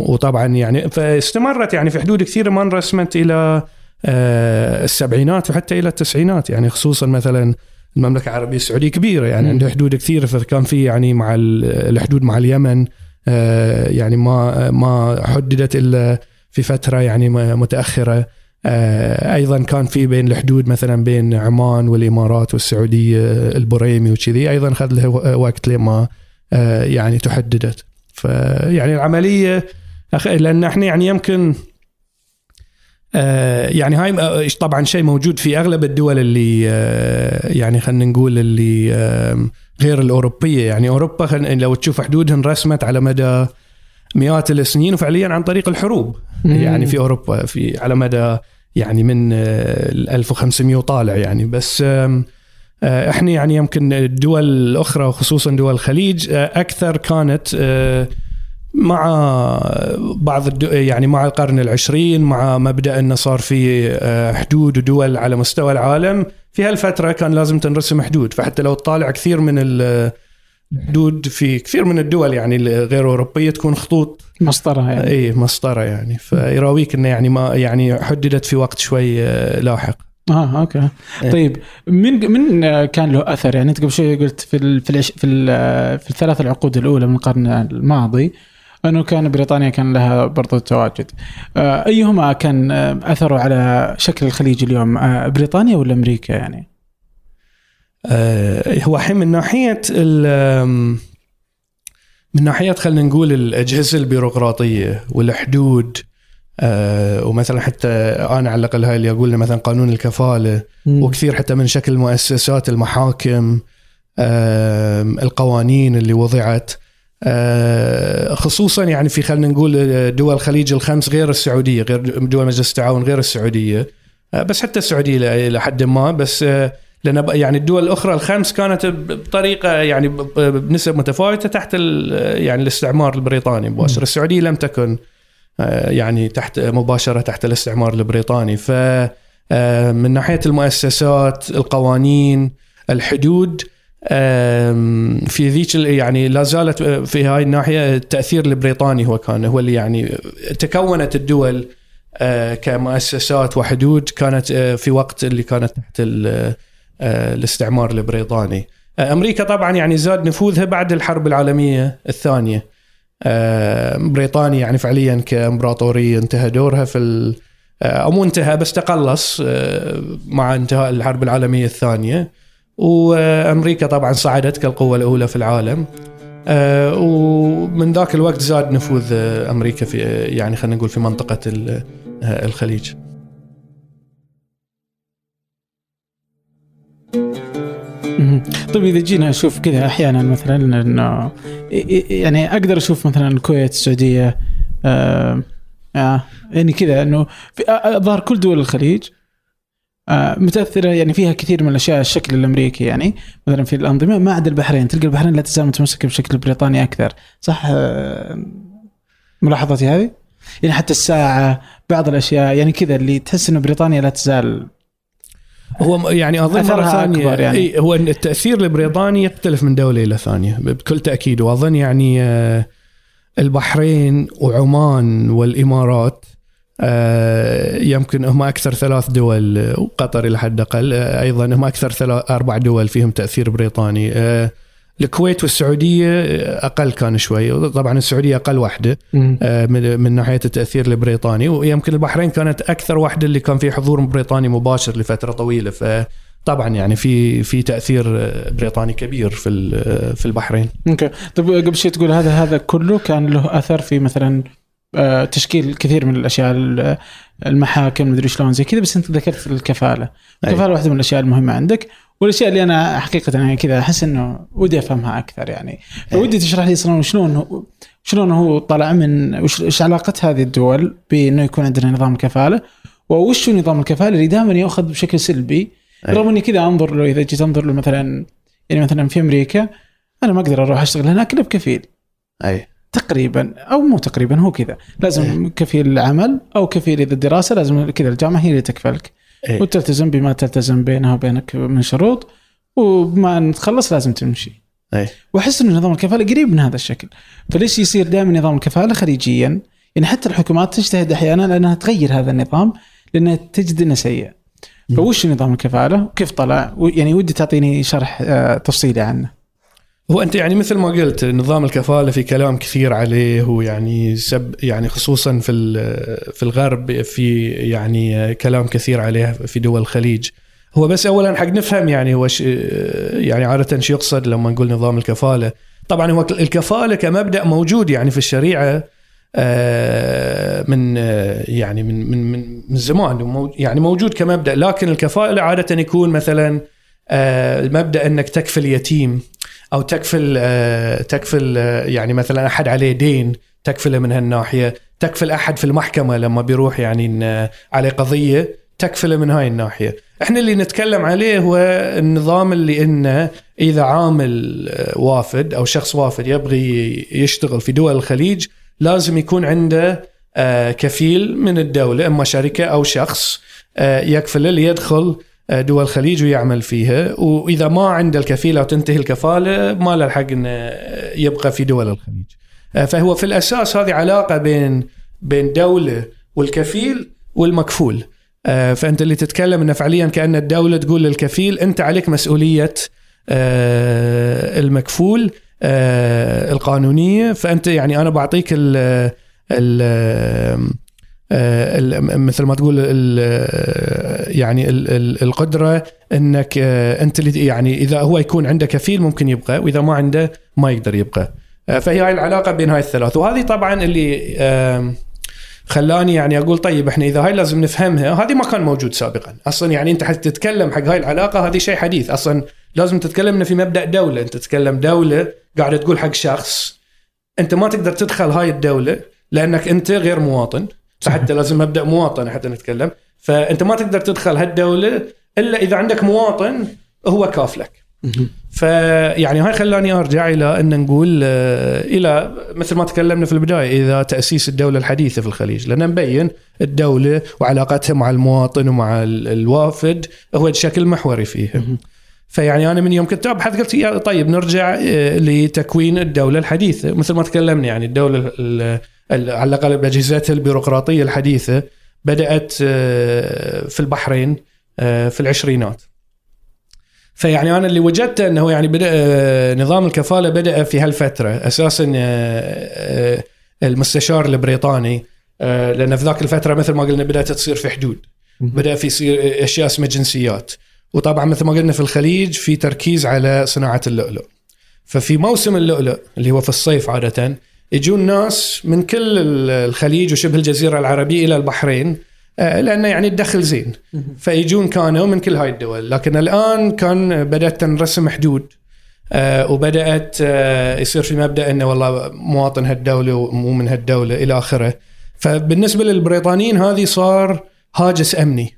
وطبعا يعني فاستمرت يعني في حدود كثيرة ما انرسمت إلى آه، السبعينات وحتى إلى التسعينات. يعني خصوصا مثلا المملكة العربية السعودية كبيرة يعني. عندها حدود كثيرة فكان في يعني مع ال- الحدود مع اليمن آه، يعني ما ما حددت إلا في فترة يعني متأخرة آه، أيضا كان في بين الحدود مثلا بين عمان والإمارات والسعودية البريمي وكذي أيضا اخذ له وقت لما آه، يعني تحددت فيعني العملية لأن إحنا يعني يمكن آه، يعني هاي آه، طبعا شيء موجود في أغلب الدول اللي آه، يعني خلينا نقول اللي غير الأوروبية. يعني أوروبا لو تشوف حدودها انرسمت على مدى مئات السنين وفعليا عن طريق الحروب. يعني في أوروبا في على مدى يعني من آه، ال 1500 وطالع يعني. بس آه، إحنا يعني يمكن الدول الأخرى وخصوصا دول الخليج آه، أكثر كانت آه، مع بعض الدو يعني مع القرن العشرين مع مبدأ إنه صار في آه، حدود ودول على مستوى العالم. في هالفترة كان لازم تنرسم حدود فحتى لو تطالع كثير من ال- الحدود في كثير من الدول يعني الغير أوروبية تكون خطوط. مسطرة يعني. إي مسطرة يعني. فيراويك إنه يعني ما يعني حددت في وقت شوي آه، لاحق. آه أوكي. طيب من من آه، كان له أثر؟ يعني أنت قبل شوي قلت في ال في العش في, ال آه، في الثلاث العقود الأولى من القرن الماضي أنه كان بريطانيا كان لها برضو تواجد آه، أيهما كان آه، اثره على شكل الخليج اليوم آه، بريطانيا ولا أمريكا يعني؟ هو الحين من ناحية من ناحية خلينا نقول الأجهزة البيروقراطية والحدود آه، ومثلا حتى أنا على الأقل هاي اللي أقول مثلا قانون الكفالة وكثير حتى من شكل مؤسسات المحاكم آم، القوانين اللي وضعت. خصوصا يعني في خلينا نقول دول الخليج الخمس غير السعودية غير دول مجلس التعاون غير السعودية. آه، بس حتى السعودية إلى حد ما. بس آه، لأن يعني الدول الأخرى الخمس كانت بطريقة يعني بنسب متفاوتة تحت يعني الاستعمار البريطاني مباشر السعودية لم تكن آه، يعني تحت مباشرة تحت الاستعمار البريطاني. ف آه، من ناحية المؤسسات القوانين الحدود في ذيك يعني لا زالت في هاي الناحية التأثير البريطاني هو كان هو اللي يعني تكونت الدول آه، كمؤسسات وحدود كانت آه، في وقت اللي كانت تحت ال- آه، الاستعمار البريطاني. آه، أمريكا طبعا يعني زاد نفوذها بعد الحرب العالمية الثانية. آه، بريطانيا يعني فعليا كإمبراطورية انتهى دورها في آه، أو مو انتهى بس تقلص آه، مع انتهاء الحرب العالمية الثانية. وأمريكا طبعا صعدت كالقوة الأولى في العالم. آه، ومن ذاك الوقت زاد نفوذ آه، أمريكا في آه، يعني خلينا نقول في منطقة ال- الخليج. طيب إذا جينا نشوف كذا أحيانا مثلا انه يعني أقدر أشوف مثلا الكويت السعودية آه يعني كذا إنه ظهر كل دول الخليج. متأثرة يعني فيها كثير من الأشياء الشكل الأمريكي يعني مثلا في الأنظمة ما عدا البحرين تلقى البحرين لا تزال متمسكة بشكل بريطاني أكثر صح آه ملاحظتي هذه؟ يعني حتى الساعة بعض الأشياء يعني كذا اللي تحس إنه بريطانيا لا تزال هو يعني أظن مرة ثانية يعني. هو التأثير البريطاني يختلف من دولة إلى ثانية بكل تأكيد وأظن يعني آه، البحرين وعمان والإمارات آه، يمكن هم أكثر ثلاث دول آه، وقطر إلى حد أقل آه، أيضا هم أكثر ثلاث أربع دول فيهم تأثير بريطاني. آه، الكويت والسعودية آه، أقل كان شوي. طبعا السعودية أقل واحدة آه، من من ناحية التأثير البريطاني. ويمكن البحرين كانت أكثر واحدة اللي كان في حضور بريطاني مباشر لفترة طويلة. فطبعا يعني في في تأثير آه، بريطاني كبير في في البحرين. okay. طيب قبل شيء تقول هذا هذا كله كان له أثر في مثلا آه، تشكيل كثير من الأشياء ال- المحاكم مدري شلون زي كذا بس أنت ذكرت الكفالة. الكفالة واحدة من الأشياء المهمة عندك. والأشياء اللي أنا حقيقة يعني كذا أحس إنه ودي أفهمها أكثر يعني. فودي تشرح لي أصلا شلون شلون هو طلع من وش علاقة هذه الدول بإنه يكون عندنا نظام كفالة؟ وش هو نظام الكفالة اللي دائما يأخذ بشكل سلبي؟ أي. رغم إني كذا أنظر له إذا جيت أنظر له مثلا يعني مثلا في أمريكا أنا ما أقدر أروح أشتغل هناك إلا بكفيل. أي. تقريبا أو مو تقريبا هو كذا. لازم كفيل العمل أو كفيل إذا الدراسه لازم كذا الجامعة هي اللي تكفلك إيه. وتلتزم بما تلتزم بينها وبينك من شروط. وبما ان تخلص لازم تمشي. اي وأحس إنه نظام الكفالة قريب من هذا الشكل. فليش يصير دائما نظام الكفالة خليجيا؟ يعني حتى الحكومات تجتهد أحيانا لأنها تغير هذا النظام لأنها تجد إنه سيء. فوش نظام الكفالة؟ وكيف طلع؟ يعني ودي تعطيني شرح آه، تفصيلي عنه. هو أنت يعني مثل ما قلت نظام الكفالة في كلام كثير عليه ويعني سب يعني خصوصا في في الغرب في يعني كلام كثير عليه في دول الخليج. هو بس اولا حق نفهم يعني هو يعني عادة شو يقصد لما نقول نظام الكفالة. طبعا هو الكفالة كمبدأ موجود يعني في الشريعة آه، من يعني من من من زمان يعني موجود كمبدأ. لكن الكفالة عادة يكون مثلا المبدا إنك تكفل يتيم أو تكفل آه، تكفل آه، يعني مثلا أحد عليه دين تكفله من هالناحية. تكفل أحد في المحكمة لما بيروح يعني عليه قضية تكفله من هاي الناحية. إحنا اللي نتكلم عليه هو النظام اللي إنه إذا عامل آه، وافد أو شخص وافد يبغي يشتغل في دول الخليج لازم يكون عنده آه، كفيل من الدولة إما شركة أو شخص آه، يكفله ليدخل آه، دول الخليج ويعمل فيها وإذا ما عنده الكفيل أو تنتهي الكفالة ما له الحق إنه يبقى في دول الخليج. آه، فهو في الأساس هذه علاقة بين بين دولة والكفيل والمكفول. آه، فأنت اللي تتكلم إنه فعليا كأن الدولة تقول للكفيل أنت عليك مسؤولية آه، المكفول آه، القانونية فأنت يعني أنا بعطيك ال آه، ال- مثل ما تقول ال- يعني ال- ال- القدرة إنك آه، أنت اللي يعني إذا هو يكون عنده كفيل ممكن يبقى وإذا ما عنده ما يقدر يبقى. آه، فهي هاي العلاقة بين هاي الثلاث. وهذه طبعا اللي خلاني يعني أقول طيب إحنا إذا هاي لازم نفهمها هذه ما كان موجود سابقا. أصلا يعني أنت حتتكلم حق هاي العلاقة هذه شيء حديث. أصلا لازم تتكلم في مبدأ دولة. أنت تتكلم دولة قاعدة تقول حق شخص أنت ما تقدر تدخل هاي الدولة لأنك أنت غير مواطن. فحتى لازم مبدا مواطن حتى نتكلم. فأنت ما تقدر تدخل هالدولة إلا إذا عندك مواطن هو كافلك فيعني هاي خلاني أرجع إلى أن نقول آه، إلى مثل ما تكلمنا في البداية إذا تأسيس الدولة الحديثة في الخليج. لأن نبين الدولة وعلاقتها مع المواطن ومع ال- الوافد هو الشكل المحوري فيها. فيعني أنا من يوم كنت أبحث قلت يا طيب نرجع آه، لتكوين الدولة الحديثة. مثل ما تكلمنا يعني الدولة ال- ال- على الأقل باجهزتها البيروقراطية الحديثة بدأت آه، في البحرين آه، في العشرينات. فيعني أنا اللي وجدته أنه يعني بدأ آه، نظام الكفالة بدأ في هالفترة أساسا المستشار البريطاني لأن في ذاك الفترة مثل ما قلنا بدأت تصير في حدود. بدأ في يصير أشياء اسمها جنسيات. وطبعا مثل ما قلنا في الخليج في تركيز على صناعة اللؤلؤ. ففي موسم اللؤلؤ اللي هو في الصيف عادة يجون ناس من كل الخليج وشبه الجزيرة العربية إلى البحرين آه، لأنه يعني الدخل زين. فيجون كانوا من كل هاي الدول. لكن الآن كان بدأت تنرسم حدود آه، وبدأت آه، يصير في مبدأ إنه والله مواطن هالدولة ومو من هالدولة إلى آخره. فبالنسبة للبريطانيين هذه صار هاجس أمني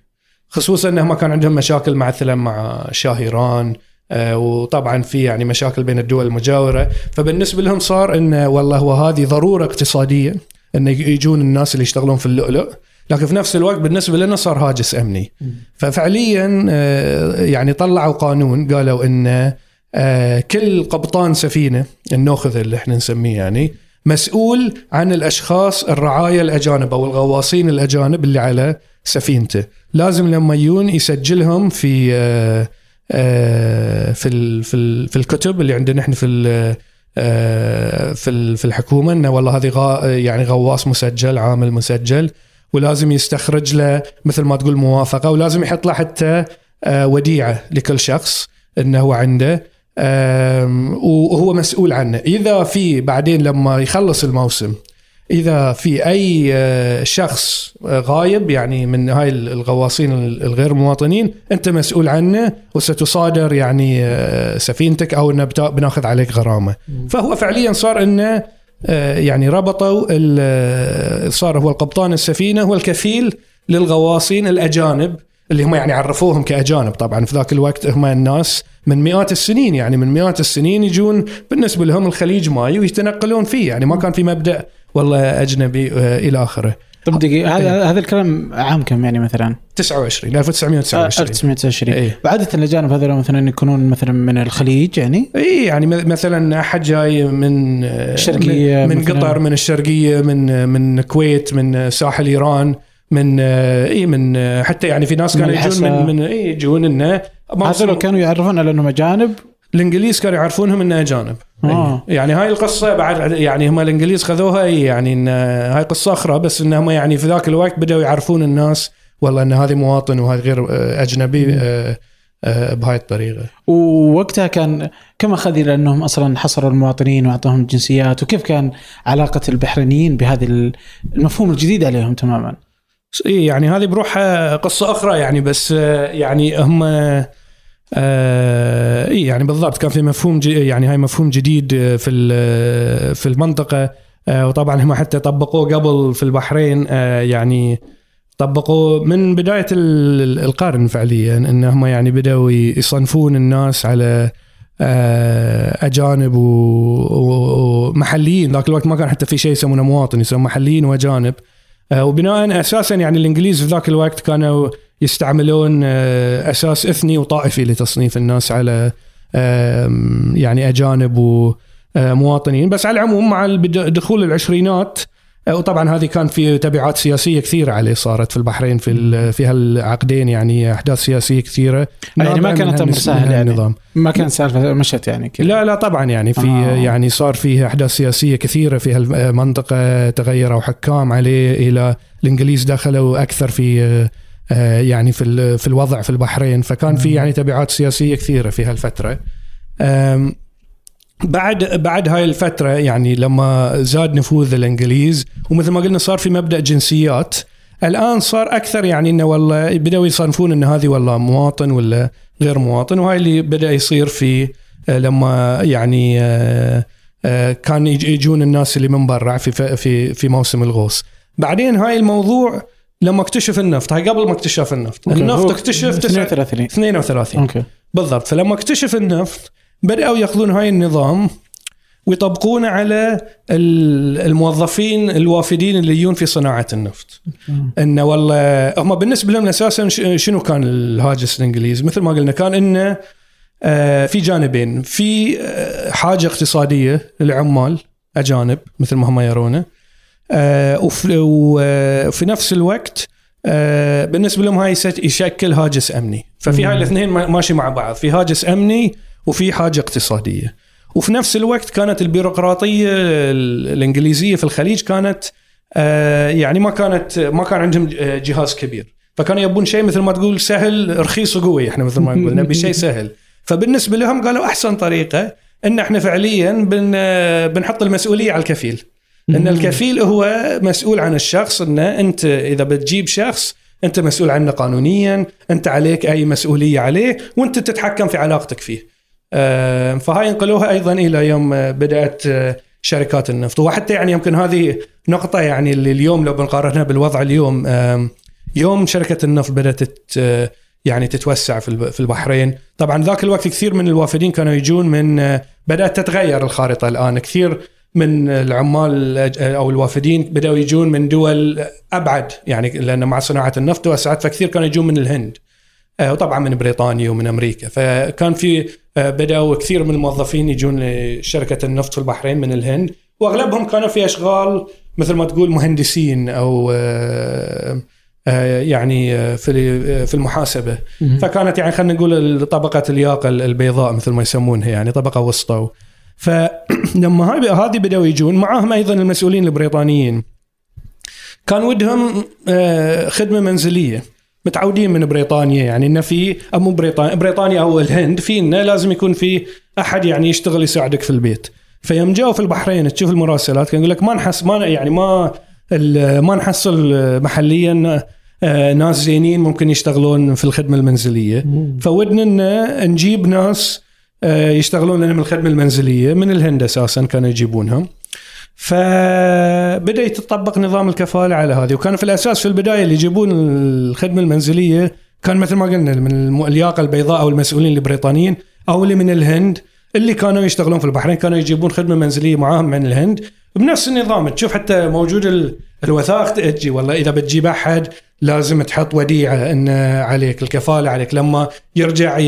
خصوصا إنهم كان عندهم مشاكل مثلا مع شاه إيران وطبعا في يعني مشاكل بين الدول المجاورة. فبالنسبة لهم صار انه والله هو هذه ضرورة اقتصادية انه يجون الناس اللي يشتغلون في اللؤلؤ. لكن في نفس الوقت بالنسبة لنا صار هاجس أمني. ففعليا آه، يعني طلعوا قانون قالوا إن آه، كل قبطان سفينة النوخذ اللي إحنا نسميه يعني مسؤول عن الأشخاص الرعايا الأجانب أو الغواصين الأجانب اللي على سفينته. لازم لما يجون يسجلهم في آه، آه، في ال- في ال- في الكتب اللي عندنا إحنا في آه، في في الحكومة إنه والله هذه يعني غواص مسجل عامل مسجل ولازم يستخرج له مثل ما تقول موافقة ولازم يحط له حتى آه، وديعة لكل شخص إنه هو عنده وهو مسؤول عنه. إذا في بعدين لما يخلص الموسم إذا في أي آه، شخص آه، غايب يعني من هاي الغواصين الغير مواطنين أنت مسؤول عنه وستصادر يعني آه، سفينتك أو أنه بناخذ عليك غرامة. فهو فعليا صار إنه يعني ربطوا صار هو القبطان السفينة هو الكفيل للغواصين الأجانب اللي هم يعني عرفوهم كأجانب. طبعا في ذاك الوقت هم الناس من مئات السنين يعني من مئات السنين يجون بالنسبة لهم الخليج ماي ويتنقلون فيه. يعني ما كان في مبدأ والله أجنبي آه، إلى آخره طب دقيقة هذا هذا الكلام عام كم يعني مثلا؟ 29 1929 1929 إيه. وعاده الأجانب هذول مثلا يكونون مثلا من الخليج يعني اي يعني مثلا أحد جاي من آه، الشرقية من, من مثلاً. قطر من الشرقية من من الكويت من ساحل إيران من آه، اي من آه، حتى يعني في ناس من كانوا يجون. من من اي يجون إنه هذول كانوا يعرفون على إنهم أجانب الإنجليز كانوا يعرفونهم إنه أجانب آه. إيه. يعني هاي القصة بعد يعني هم الإنجليز خذوها إيه يعني إن هاي قصة أخرى بس انهم يعني في ذاك الوقت بدأوا يعرفون الناس والله إن هذه مواطن وهذا غير آه، أجنبي آه، آه، بهاي الطريقة ووقتها كان كم أخذ إلى أنهم أصلا حصروا المواطنين وأعطوهم الجنسيات وكيف كان علاقة البحرينيين بهذه المفهوم الجديد عليهم تماما اي يعني هذه بروحها قصة أخرى يعني بس آه، يعني هم آه، إي يعني بالضبط كان في مفهوم يعني هاي مفهوم جديد آه، في ال- في المنطقة. آه، وطبعا هم حتى طبقوه قبل في البحرين. آه، يعني طبقوا من بداية ال- القرن فعليا انهم يعني بدأوا يصنفون الناس على آه، أجانب ومحليين. ذاك الوقت ما كان حتى في شيء يسمونه مواطن يسمونه محليين وأجانب. آه، وبناء أساسا يعني الإنجليز في ذاك الوقت كانوا يستعملون آه، أساس إثني وطائفي لتصنيف الناس على يعني أجانب ومواطنين بس على العموم مع دخول العشرينات آه، وطبعا هذه كان في تبعات سياسية كثيرة عليه صارت في البحرين في في هالعقدين يعني أحداث سياسية كثيرة يعني ما كانت أمر سهل يعني هالنظام. ما كان سالفه مشت يعني كذا لا لا طبعا يعني في آه. آه. يعني صار فيه أحداث سياسية كثيرة في هالمنطقه تغيروا حكام عليه إلى الإنجليز دخلوا أكثر في آه، آه، يعني في في الوضع في البحرين فكان في يعني تبعات سياسية كثيرة في هالفترة. بعد بعد هاي الفترة يعني لما زاد نفوذ الإنجليز ومثل ما قلنا صار في مبدأ جنسيات الآن صار أكثر يعني إنه والله بدأوا يصنفون إن هذه والله مواطن ولا غير مواطن وهاي اللي بدأ يصير في آه، لما يعني آه، آه، كان يج- يجون الناس اللي من برا في في في موسم الغوص. بعدين هاي الموضوع لما اكتشف النفط هاي قبل ما اكتشف النفط. okay. النفط اكتشف تسعة- 32 32 okay. بالضبط. فلما اكتشف النفط بدأوا ياخذون هاي النظام ويطبقونه على ال- الموظفين الوافدين اللي يجون في صناعة النفط. إنه والله هم بالنسبة لهم أساسا شنو كان الهاجس الإنجليزي؟ مثل ما قلنا كان إنه آه، في جانبين. في آه، حاجة اقتصادية للعمال أجانب مثل ما هم يرونه. وفي و- وفي نفس الوقت آه، بالنسبة لهم هاي يشكل هاجس أمني. ففي هاي الاثنين ما- ماشي مع بعض. في هاجس أمني وفي حاجة اقتصادية. وفي نفس الوقت كانت البيروقراطية ال- الإنجليزية في الخليج كانت آه، يعني ما كانت ما كان عندهم آه، جهاز كبير. فكانوا يبون شيء مثل ما تقول سهل رخيص وقوي إحنا مثل ما نقول نبي شيء سهل. فبالنسبة لهم قالوا أحسن طريقة إن إحنا فعليا بن آه، بنحط المسؤولية على الكفيل. إن الكفيل هو مسؤول عن الشخص انه أنت إذا بتجيب شخص أنت مسؤول عنه قانونيا أنت عليك أي مسؤولية عليه وأنت تتحكم في علاقتك فيه. آه، فهاي انقلوها أيضا إلى يوم بدأت آه، شركات النفط. وحتى يعني يمكن هذه نقطة يعني اللي اليوم لو بنقارنها بالوضع اليوم يوم شركة النفط بدأت آه، يعني تتوسع في الب- في البحرين. طبعا ذاك الوقت كثير من الوافدين كانوا يجون من بدأت تتغير الخارطة الآن. كثير من العمال أو الوافدين بدأوا يجون من دول أبعد يعني لأن مع صناعة النفط توسعت فكثير كانوا يجون من الهند آه، وطبعا من بريطانيا ومن أمريكا. فكان في آه، بدأوا كثير من الموظفين يجون لشركة النفط في البحرين من الهند وأغلبهم كانوا في أشغال مثل ما تقول مهندسين أو آه، يعني في في المحاسبة. فكانت يعني خلينا نقول طبقة الياقة البيضاء مثل ما يسمونها يعني طبقة وسطى فلما هاي هذه بدأوا يجون معاهم أيضا المسؤولين البريطانيين. كان ودهم آه، خدمة منزلية متعودين من بريطانيا يعني إنه في مو بريطانيا بريطانيا أو الهند في إنه لازم يكون في أحد يعني يشتغل يساعدك في البيت. فيوم جاوا في البحرين تشوف المراسلات كان يقول لك ما نحس ما يعني ما ما نحصل محليا آه، ناس زينين ممكن يشتغلون في الخدمة المنزلية. فودنا ان نجيب ناس يشتغلون لنا من الخدمة المنزلية من الهند أساسا كانوا يجيبونهم فبدأ يتطبق نظام الكفالة على هذه. وكان في الأساس في البداية اللي يجيبون الخدمة المنزلية كان مثل ما قلنا من الياقة البيضاء أو المسؤولين البريطانيين أو اللي من الهند. اللي كانوا يشتغلون في البحرين كانوا يجيبون خدمة منزلية معاهم من الهند. بنفس النظام تشوف حتى موجود ال- الوثائق تجي والله إذا بتجيب أحد لازم تحط وديعة إن عليك الكفالة عليك. لما يرجع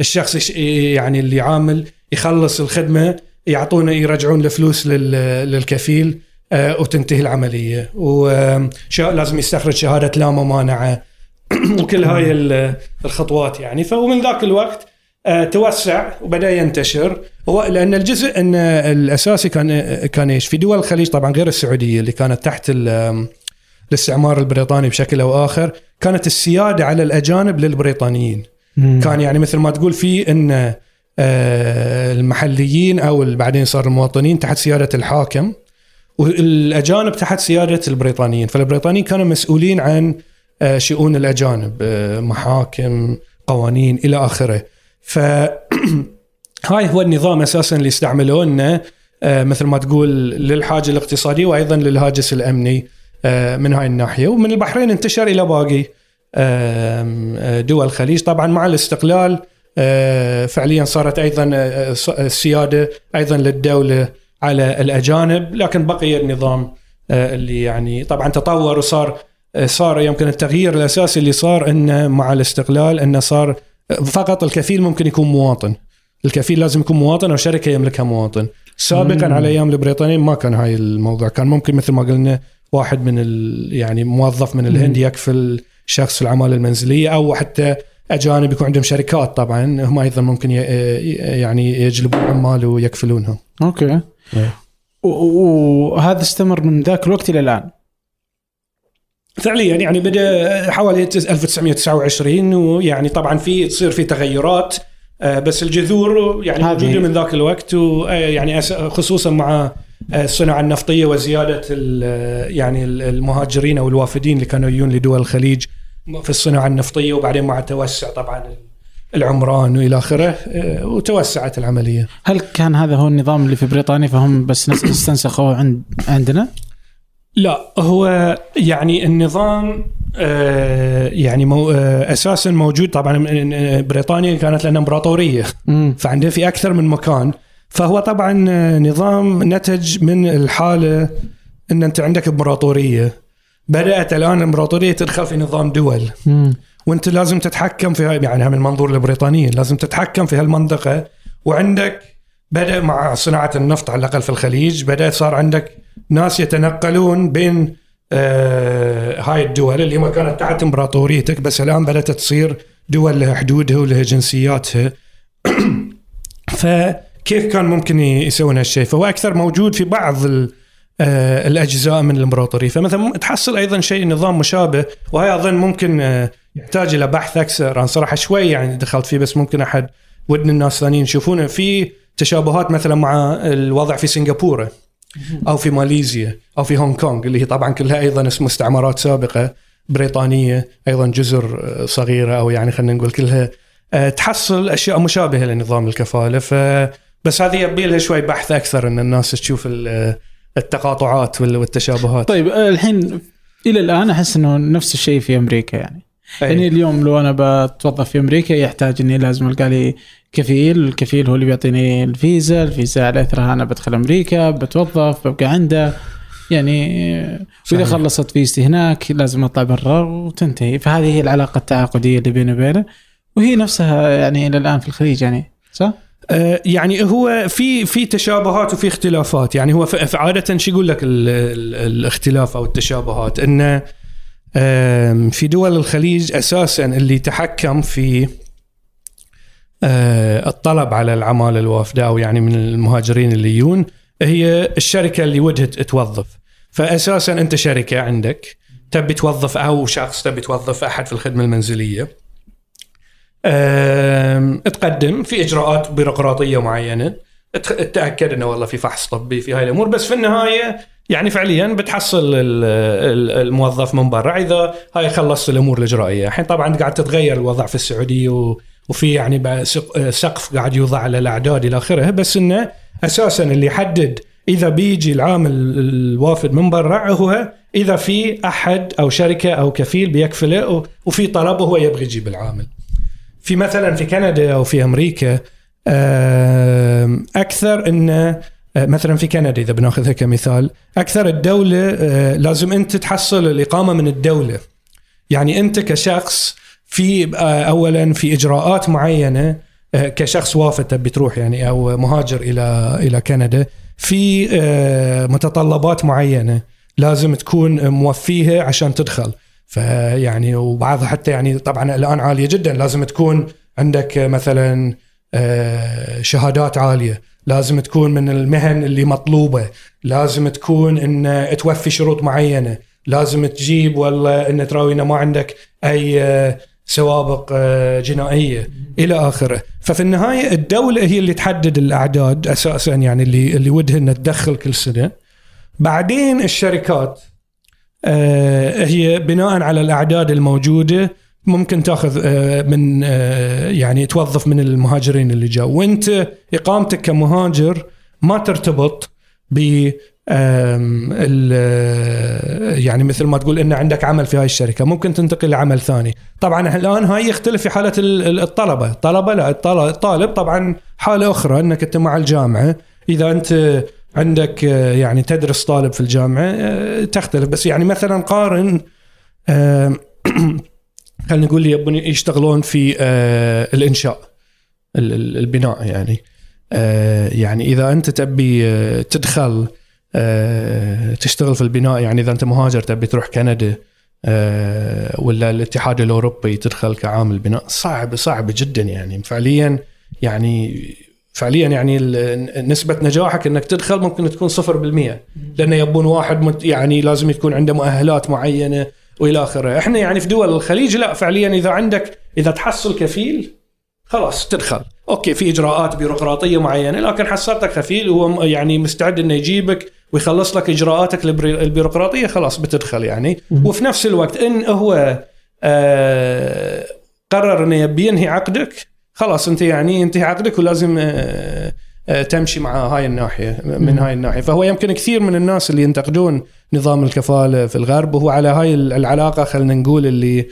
الشخص يعني اللي عامل يخلص الخدمة يعطونه يرجعون الفلوس لل- للكفيل آه، وتنتهي العملية. ولازم يستخرج شهادة لا ممانعة. وكل هاي ال- الخطوات يعني. فمن ذاك الوقت توسع وبدأ ينتشر. هو لأن الجزء إن الأساسي كان كان إيش؟ في دول الخليج طبعا غير السعودية اللي كانت تحت ال- الاستعمار البريطاني بشكل أو آخر كانت السيادة على الأجانب للبريطانيين. كان يعني مثل ما تقول في إن آه، المحليين أو بعدين صار المواطنين تحت سيادة الحاكم والأجانب تحت سيادة البريطانيين. فالبريطانيين كانوا مسؤولين عن آه، شؤون الأجانب آه، محاكم قوانين إلى آخره. ف هاي هو النظام أساسا اللي استعملوه انه مثل ما تقول للحاجة الاقتصادية وأيضا للهاجس الأمني آه، من هاي الناحية. ومن البحرين انتشر إلى باقي آه، دول الخليج. طبعا مع الاستقلال آه، فعليا صارت أيضا السيادة أيضا للدولة على الأجانب. لكن بقي النظام اللي يعني طبعا تطور وصار صار يمكن التغيير الأساسي اللي صار إنه مع الاستقلال إنه صار فقط الكفيل ممكن يكون مواطن. الكفيل لازم يكون مواطن أو شركة يملكها مواطن. سابقا مم. على أيام البريطانيين ما كان هاي الموضوع. كان ممكن مثل ما قلنا واحد من ال يعني موظف من الهند يكفل شخص في العمالة المنزلية أو حتى أجانب يكون عندهم شركات طبعا. هم أيضا ممكن ي- يعني يجلبون عمال ويكفلونهم. أوكي. و- وهذا استمر من ذاك الوقت إلى الآن. فعليا يعني بدا حوالي 1929 ويعني طبعا في تصير في تغيرات آه، بس الجذور يعني موجودة من ذاك الوقت ويعني خصوصا مع آه، الصناعة النفطية وزيادة ال- يعني المهاجرين أو الوافدين اللي كانوا يجون لدول الخليج في الصناعة النفطية وبعدين مع توسع طبعا العمران وإلى آخره آه، وتوسعت العملية. هل كان هذا هو النظام اللي في بريطانيا فهم بس نس- استنسخوه عند عندنا؟ لا هو يعني النظام آه، يعني مو آه، أساسا موجود. طبعا بريطانيا كانت لنا إمبراطورية. امم فعنده في أكثر من مكان. فهو طبعا آه، نظام نتج من الحالة إن أنت عندك إمبراطورية. بدأت الآن الامبراطوريه تدخل في نظام دول. وأنت لازم تتحكم في يعني من منظور البريطانيين. لازم تتحكم في هالمنطقة. وعندك بدأ مع صناعة النفط على الأقل في الخليج. بدا صار عندك ناس يتنقلون بين آه هاي الدول اللي ما كانت تحت إمبراطوريتك بس الآن بدأت تصير دول لها حدودها ولها جنسياتها. فكيف كان ممكن يسوون هالشيء؟ فهو أكثر موجود في بعض آه الأجزاء من الإمبراطورية. فمثلا تحصل أيضا شيء نظام مشابه وهي أظن ممكن آه يحتاج إلى بحث أكثر. أنا صراحة شوي يعني دخلت فيه بس ممكن أحد ودن الناس الثانيين يشوفونه. في تشابهات مثلا مع الوضع في سنغافورة. أو في ماليزيا أو في هونغ كونغ اللي هي طبعا كلها أيضا اسم مستعمرات سابقة بريطانية أيضا جزر صغيرة أو يعني خلينا نقول كلها آه، تحصل أشياء مشابهة لنظام الكفالة. ف بس هذه يبي لها شوي بحث أكثر إن الناس تشوف التقاطعات والتشابهات. طيب آه، الحين إلى الآن أحس إنه نفس الشيء في أمريكا يعني. أي. يعني اليوم لو أنا بتوظف في أمريكا يحتاج إني لازم ألقى لي كفيل، الكفيل هو اللي بيعطيني الفيزا، الفيزا على إثرها أنا بدخل أمريكا بتوظف ببقى عنده. يعني وإذا خلصت فيزتي هناك لازم أطلع برا وتنتهي. فهذه هي العلاقة التعاقدية اللي بيني وبينه. وهي نفسها يعني إلى الآن في الخليج يعني صح؟ آه، يعني هو في في تشابهات وفي اختلافات. يعني هو عادة شو يقول لك الاختلاف أو التشابهات؟ إنه في دول الخليج أساسا اللي تحكم في آه، الطلب على العماله الوافدة أو يعني من المهاجرين اللي يجون هي الشركة اللي ودت توظف. فاساسا أنت شركة عندك تبي توظف أو شخص تبي توظف أحد في الخدمة المنزلية. تقدم في إجراءات بيروقراطية معينة. تاكد إنه والله في فحص طبي في هاي الأمور. بس في النهاية يعني فعليا بتحصل الموظف من برا إذا هاي خلصت الأمور الإجرائية، الحين طبعا قاعد تتغير الوضع في السعودية وفي يعني سقف قاعد يوضع على الأعداد إلى آخره بس إنه أساسا اللي يحدد إذا بيجي العامل الوافد من برا هو إذا في أحد أو شركة أو كفيل بيكفله وفي طلب وهو يبغى يجيب العامل. في مثلا في كندا أو في أمريكا أكثر إنه مثلا في كندا إذا بناخذها كمثال أكثر الدولة آه، لازم أنت تحصل الإقامة من الدولة. يعني أنت كشخص في آه، اولا في إجراءات معينة كشخص وافد تبي تروح يعني أو مهاجر إلى إلى كندا في متطلبات معينة لازم تكون موفيها عشان تدخل. فيعني وبعضها حتى يعني طبعا الآن عالية جدا لازم تكون عندك مثلا شهادات عالية. لازم تكون من المهن اللي مطلوبة. لازم تكون إن توفي شروط معينة. لازم تجيب والله إن تراوينا ما عندك أي آه، سوابق آه، جنائية. إلى آخره. ففي النهاية الدولة هي اللي تحدد الأعداد أساسا يعني اللي اللي ودها إنها تدخل كل سنة. بعدين الشركات آه، هي بناء على الأعداد الموجودة ممكن تاخذ آه، من آه، يعني توظف من المهاجرين اللي جاوا وانت إقامتك كمهاجر ما ترتبط ب يعني مثل ما تقول إن عندك عمل في هاي الشركة. ممكن تنتقل لعمل ثاني. طبعا الآن هاي يختلف في حالة الطلبة. الطلبه لا الطالب طبعا حالة أخرى إنك أنت مع الجامعة. إذا أنت عندك آه، يعني تدرس طالب في الجامعة تختلف. بس يعني مثلا قارن خلينا نقول يبون يشتغلون في آه الإنشاء البناء يعني. آه يعني إذا أنت تبي آه تدخل تشتغل في البناء يعني إذا أنت مهاجر تبي تروح كندا ولا الاتحاد الأوروبي تدخل كعامل بناء صعب صعب جدا يعني. فعليا يعني فعليا يعني نسبة نجاحك إنك تدخل ممكن تكون 0% لأنه يبون واحد يعني لازم يكون عنده مؤهلات معينة وإلى آخره. إحنا يعني في دول الخليج لا فعليا إذا عندك إذا تحصل كفيل خلاص تدخل. أوكي في إجراءات بيروقراطية معينة لكن حصلتك كفيل وهو يعني مستعد إنه يجيبك ويخلص لك إجراءاتك البيروقراطية خلاص بتدخل يعني. وفي نفس الوقت إن هو آه قرر إنه يبي ينهي عقدك خلاص أنت يعني ينتهي عقدك ولازم آه آه، تمشي مع هاي الناحية من هاي الناحية. فهو يمكن كثير من الناس اللي ينتقدون نظام الكفالة في الغرب وهو على هاي العلاقة خلينا نقول اللي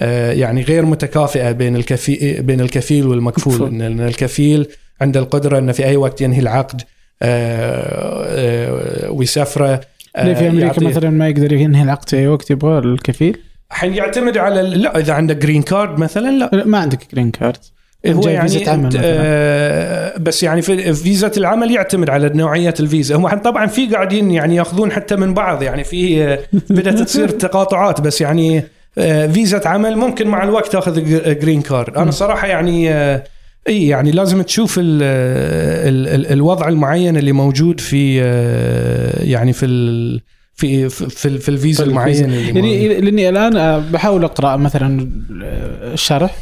آه، يعني غير متكافئة بين الكفي بين الكفيل والمكفول. إن الكفيل عنده القدرة إنه في أي وقت ينهي العقد آه، ويسافره ليه في أمريكا مثلا ما يقدر ينهي العقد في أي وقت يبغى الكفيل؟ الحين يعتمد على لا إذا عندك green card مثلا لا. ما عندك green card هو يعني فيزا عمل. آه بس يعني في فيزا العمل يعتمد على نوعية الفيزا هم طبعا في قاعدين يعني يأخذون حتى من بعض يعني في آه، بدأت تصير تقاطعات بس يعني آه، فيزا عمل ممكن مع الوقت تأخذ green card أنا صراحة يعني آه، إي يعني لازم تشوف ال ال ال الوضع المعين اللي موجود في آه، يعني في ال في في, في, في الفيزا في المعين الفيزا. اللي موجود. يعني لأني الآن آه، بحاول أقرأ مثلا آه، الشرح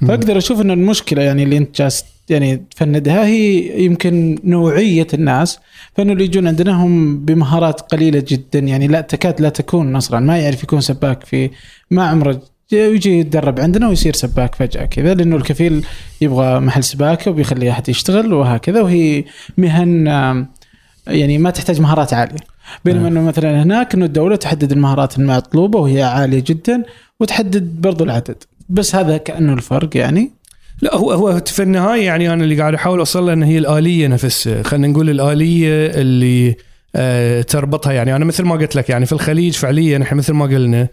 فأقدر أشوف ان المشكلة يعني اللي أنت جالس يعني تفندها هي يمكن نوعية الناس فإنه اللي يجون عندنا هم بمهارات قليلة جدا. يعني لا تكاد لا تكون نصرا ما يعرف يكون سباك في ما عمره يجي يتدرب عندنا ويصير سباك فجأة كذا لأنه الكفيل يبغى محل سباكة وبيخلي أحد يشتغل وهكذا وهي مهن يعني ما تحتاج مهارات عالية. بينما إنه مثلا هناك إنه الدولة تحدد المهارات المطلوبة وهي عالية جدا وتحدد برضو العدد. بس هذا كأنه الفرق يعني؟ لا هو هو في النهاية يعني أنا اللي قاعد أحاول أوصل له إن هي الآلية نفسها خلينا نقول الآلية اللي آه تربطها. يعني أنا مثل ما قلت لك يعني في الخليج فعليا إحنا مثل ما قلنا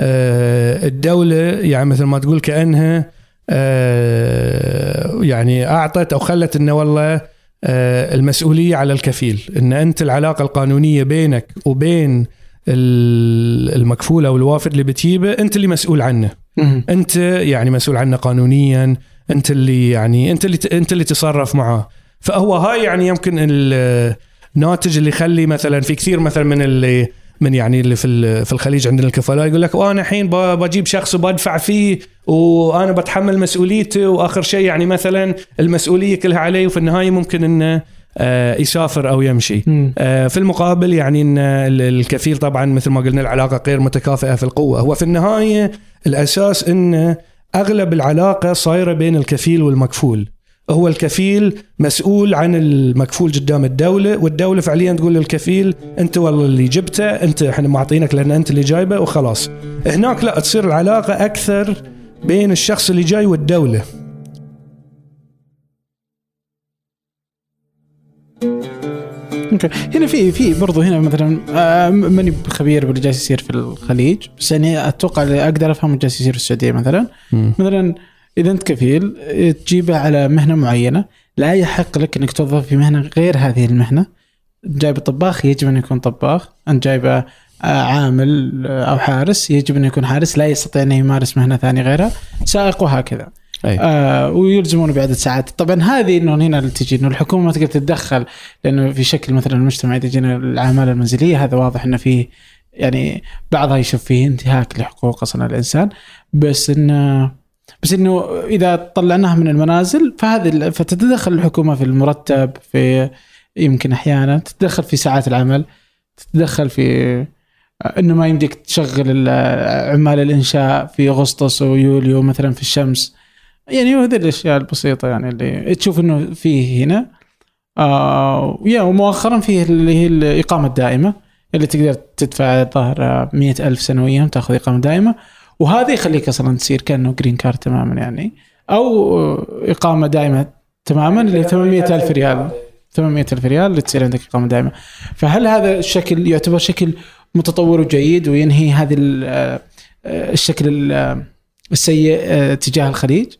آه الدولة يعني مثل ما تقول كأنها آه يعني أعطت أو خلت إنه والله آه المسؤولية على الكفيل. إن أنت العلاقة القانونية بينك وبين ال- المكفول أو الوافد اللي بتجيبه أنت اللي مسؤول عنه. انت يعني مسؤول عنه قانونيا انت اللي يعني انت اللي انت اللي تصرف معاه فهو هاي يعني يمكن الناتج اللي يخلي مثلا في كثير مثلا من اللي من يعني اللي في في الخليج عندنا الكفلاء يقول لك وأنا الحين بجيب شخص وبدفع فيه وأنا بتحمل مسؤوليته وآخر شيء يعني مثلا المسؤولية كلها علي وفي النهاية ممكن إنه آه، يسافر أو يمشي. آه، في المقابل يعني إن ال- الكفيل طبعا مثل ما قلنا العلاقة غير متكافئة في القوة. هو في النهاية الأساس إن أغلب العلاقة صايرة بين الكفيل والمكفول. هو الكفيل مسؤول عن المكفول قدام الدولة والدولة فعليا تقول للكفيل أنت والله اللي جبته أنت إحنا معطينك لأن أنت اللي جايبه وخلاص. هناك لا تصير العلاقة أكثر بين الشخص اللي جاي والدولة. أوكي هنا في في برضو هنا مثلا آه، ماني خبير باللي جالس يصير في الخليج بس يعني أتوقع اللي أقدر أفهم اللي جالس يصير في السعودية مثلا. مثلا إذا أنت كفيل آه، تجيبه على مهنة معينة لا يحق لك إنك توظف في مهنة غير هذه المهنة. جايب طباخ يجب أن يكون طباخ. أنت جايبه آه، عامل أو حارس يجب أن يكون حارس لا يستطيع أن يمارس مهنة ثانية غيرها. سائق وهكذا آه ويلزمون بعدد ساعات. طبعا هذه إنه هنا اللي تجي إنه الحكومة ما تقدر تتدخل لأنه في شكل مثلا المجتمع اذا جينا العماله المنزلية هذا واضح إنه فيه يعني بعضها يشوف فيه انتهاك لحقوق أصلا الإنسان. بس إنه بس إنه إذا طلعناها من المنازل فهذه فتتدخل الحكومة في المرتب في يمكن أحيانا تتدخل في ساعات العمل تتدخل في إنه ما يمديك تشغل ال- عمال الإنشاء في أغسطس ويوليو مثلا في الشمس. يعني هذه الأشياء البسيطة يعني اللي تشوف إنه فيه هنا. آه يا ومؤخرا فيه اللي هي الإقامة الدائمة اللي تقدر تدفع الظاهر مئة ألف سنويا تاخذ إقامة دائمة. وهذا يخليك أصلا تصير كأنه green card تماما يعني أو إقامة دائمة تماما اللي 800 ألف ريال. 800 ألف ريال اللي تصير عندك إقامة دائمة. فهل هذا الشكل يعتبر شكل متطور وجيد وينهي هذه آه، الشكل ال- آه، السيء آه، تجاه الخليج؟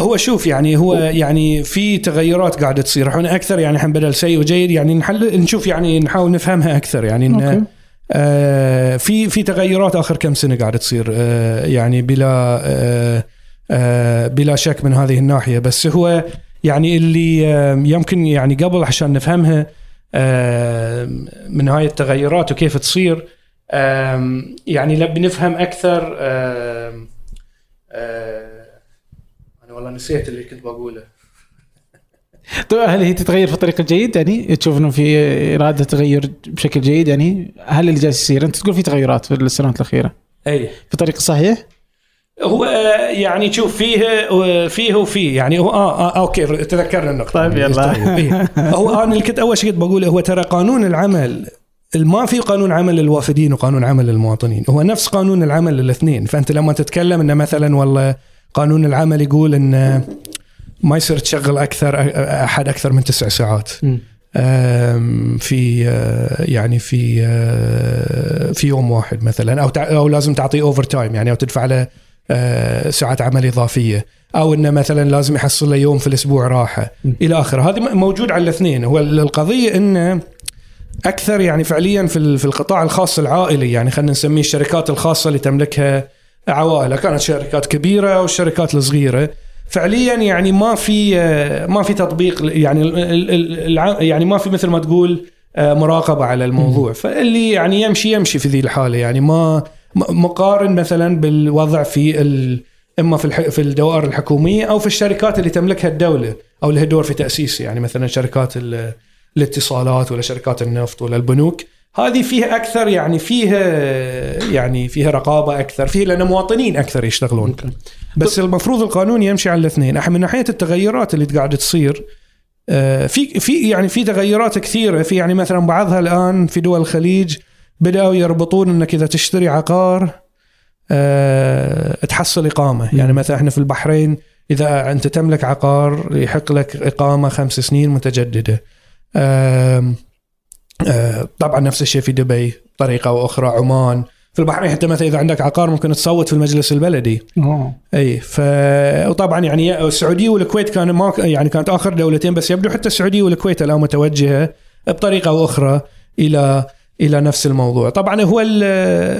هو شوف يعني هو يعني في تغيرات قاعدة تصير. إحنا أكثر يعني إحنا بدل سيء وجيد يعني نحل نشوف يعني نحاول نفهمها أكثر. يعني. إن آه في في تغيرات آخر كم سنة قاعدة تصير. آه يعني بلا آه آه بلا شك من هذه الناحية. بس هو يعني اللي آه يمكن يعني قبل عشان نفهمها آه من هاي التغيرات وكيف تصير آه يعني نبي نفهم أكثر آه آه أنا والله نسيت اللي كنت بقوله. طيب هل هي تتغير في الطريق الجيد؟ يعني تشوف انه في إرادة تغير بشكل جيد؟ يعني هل اللي جالس يصير؟ أنت تقول في تغيرات في السنوات الأخيرة. أي. في الطريق الصحيح؟ هو آه، يعني شوف فيه آه، فيه وفيه. يعني هو آه, آه أوكي تذكرنا النقطة. طيب يلا. طيب،. هو أنا اللي كنت أول شيء كنت بقوله هو ترى قانون العمل ما في قانون عمل للوافدين وقانون عمل للمواطنين. هو نفس قانون العمل للاثنين. فأنت لما تتكلم إنه مثلا والله قانون العمل يقول إن ما يصير تشغل أكثر أحد أكثر من تسع ساعات. في آه، يعني في آه، في يوم واحد مثلا أو أو لازم تعطيه overtime يعني أو تدفع له آه، ساعات عمل إضافية. أو إنه مثلا لازم يحصل له يوم في الأسبوع راحة. إلى آخره. هذه موجود على الاثنين. هو القضية انه أكثر يعني فعليا في في القطاع الخاص العائلي يعني خلينا نسميه الشركات الخاصة اللي تملكها عوائل كانت شركات كبيرة أو الشركات الصغيرة. فعليا يعني ما في ما في تطبيق يعني يعني ما في مثل ما تقول آه، مراقبة على الموضوع. فاللي يعني يمشي يمشي في ذي الحالة. يعني ما مقارن مثلا بالوضع في ال إما في في الدوائر الحكومية أو في الشركات اللي تملكها الدولة أو لها دور في تاسيسها يعني مثلا شركات ال- الاتصالات ولا شركات النفط ولا البنوك. هذه فيها أكثر يعني فيها يعني فيها رقابة أكثر فيها لأن مواطنين أكثر يشتغلون. بس المفروض القانون يمشي على الاثنين. من ناحية التغيرات اللي قاعدة تصير آه، في في يعني في تغيرات كثيرة. في يعني مثلا بعضها الآن في دول الخليج بدأوا يربطون إنك إذا تشتري عقار آه، تحصل إقامة. يعني مثلا إحنا في البحرين إذا أنت تملك عقار يحق لك إقامة خمس سنين متجددة. طبعا نفس الشيء في دبي بطريقه أخرى عمان في البحرين حتى مثلا إذا عندك عقار ممكن تصوت في المجلس البلدي أوه. أي ف وطبعا يعني السعودية والكويت كان ما يعني كانت آخر دولتين بس يبدو حتى السعودية والكويت الآن متوجهة بطريقة أخرى إلى إلى نفس الموضوع طبعا هو ال-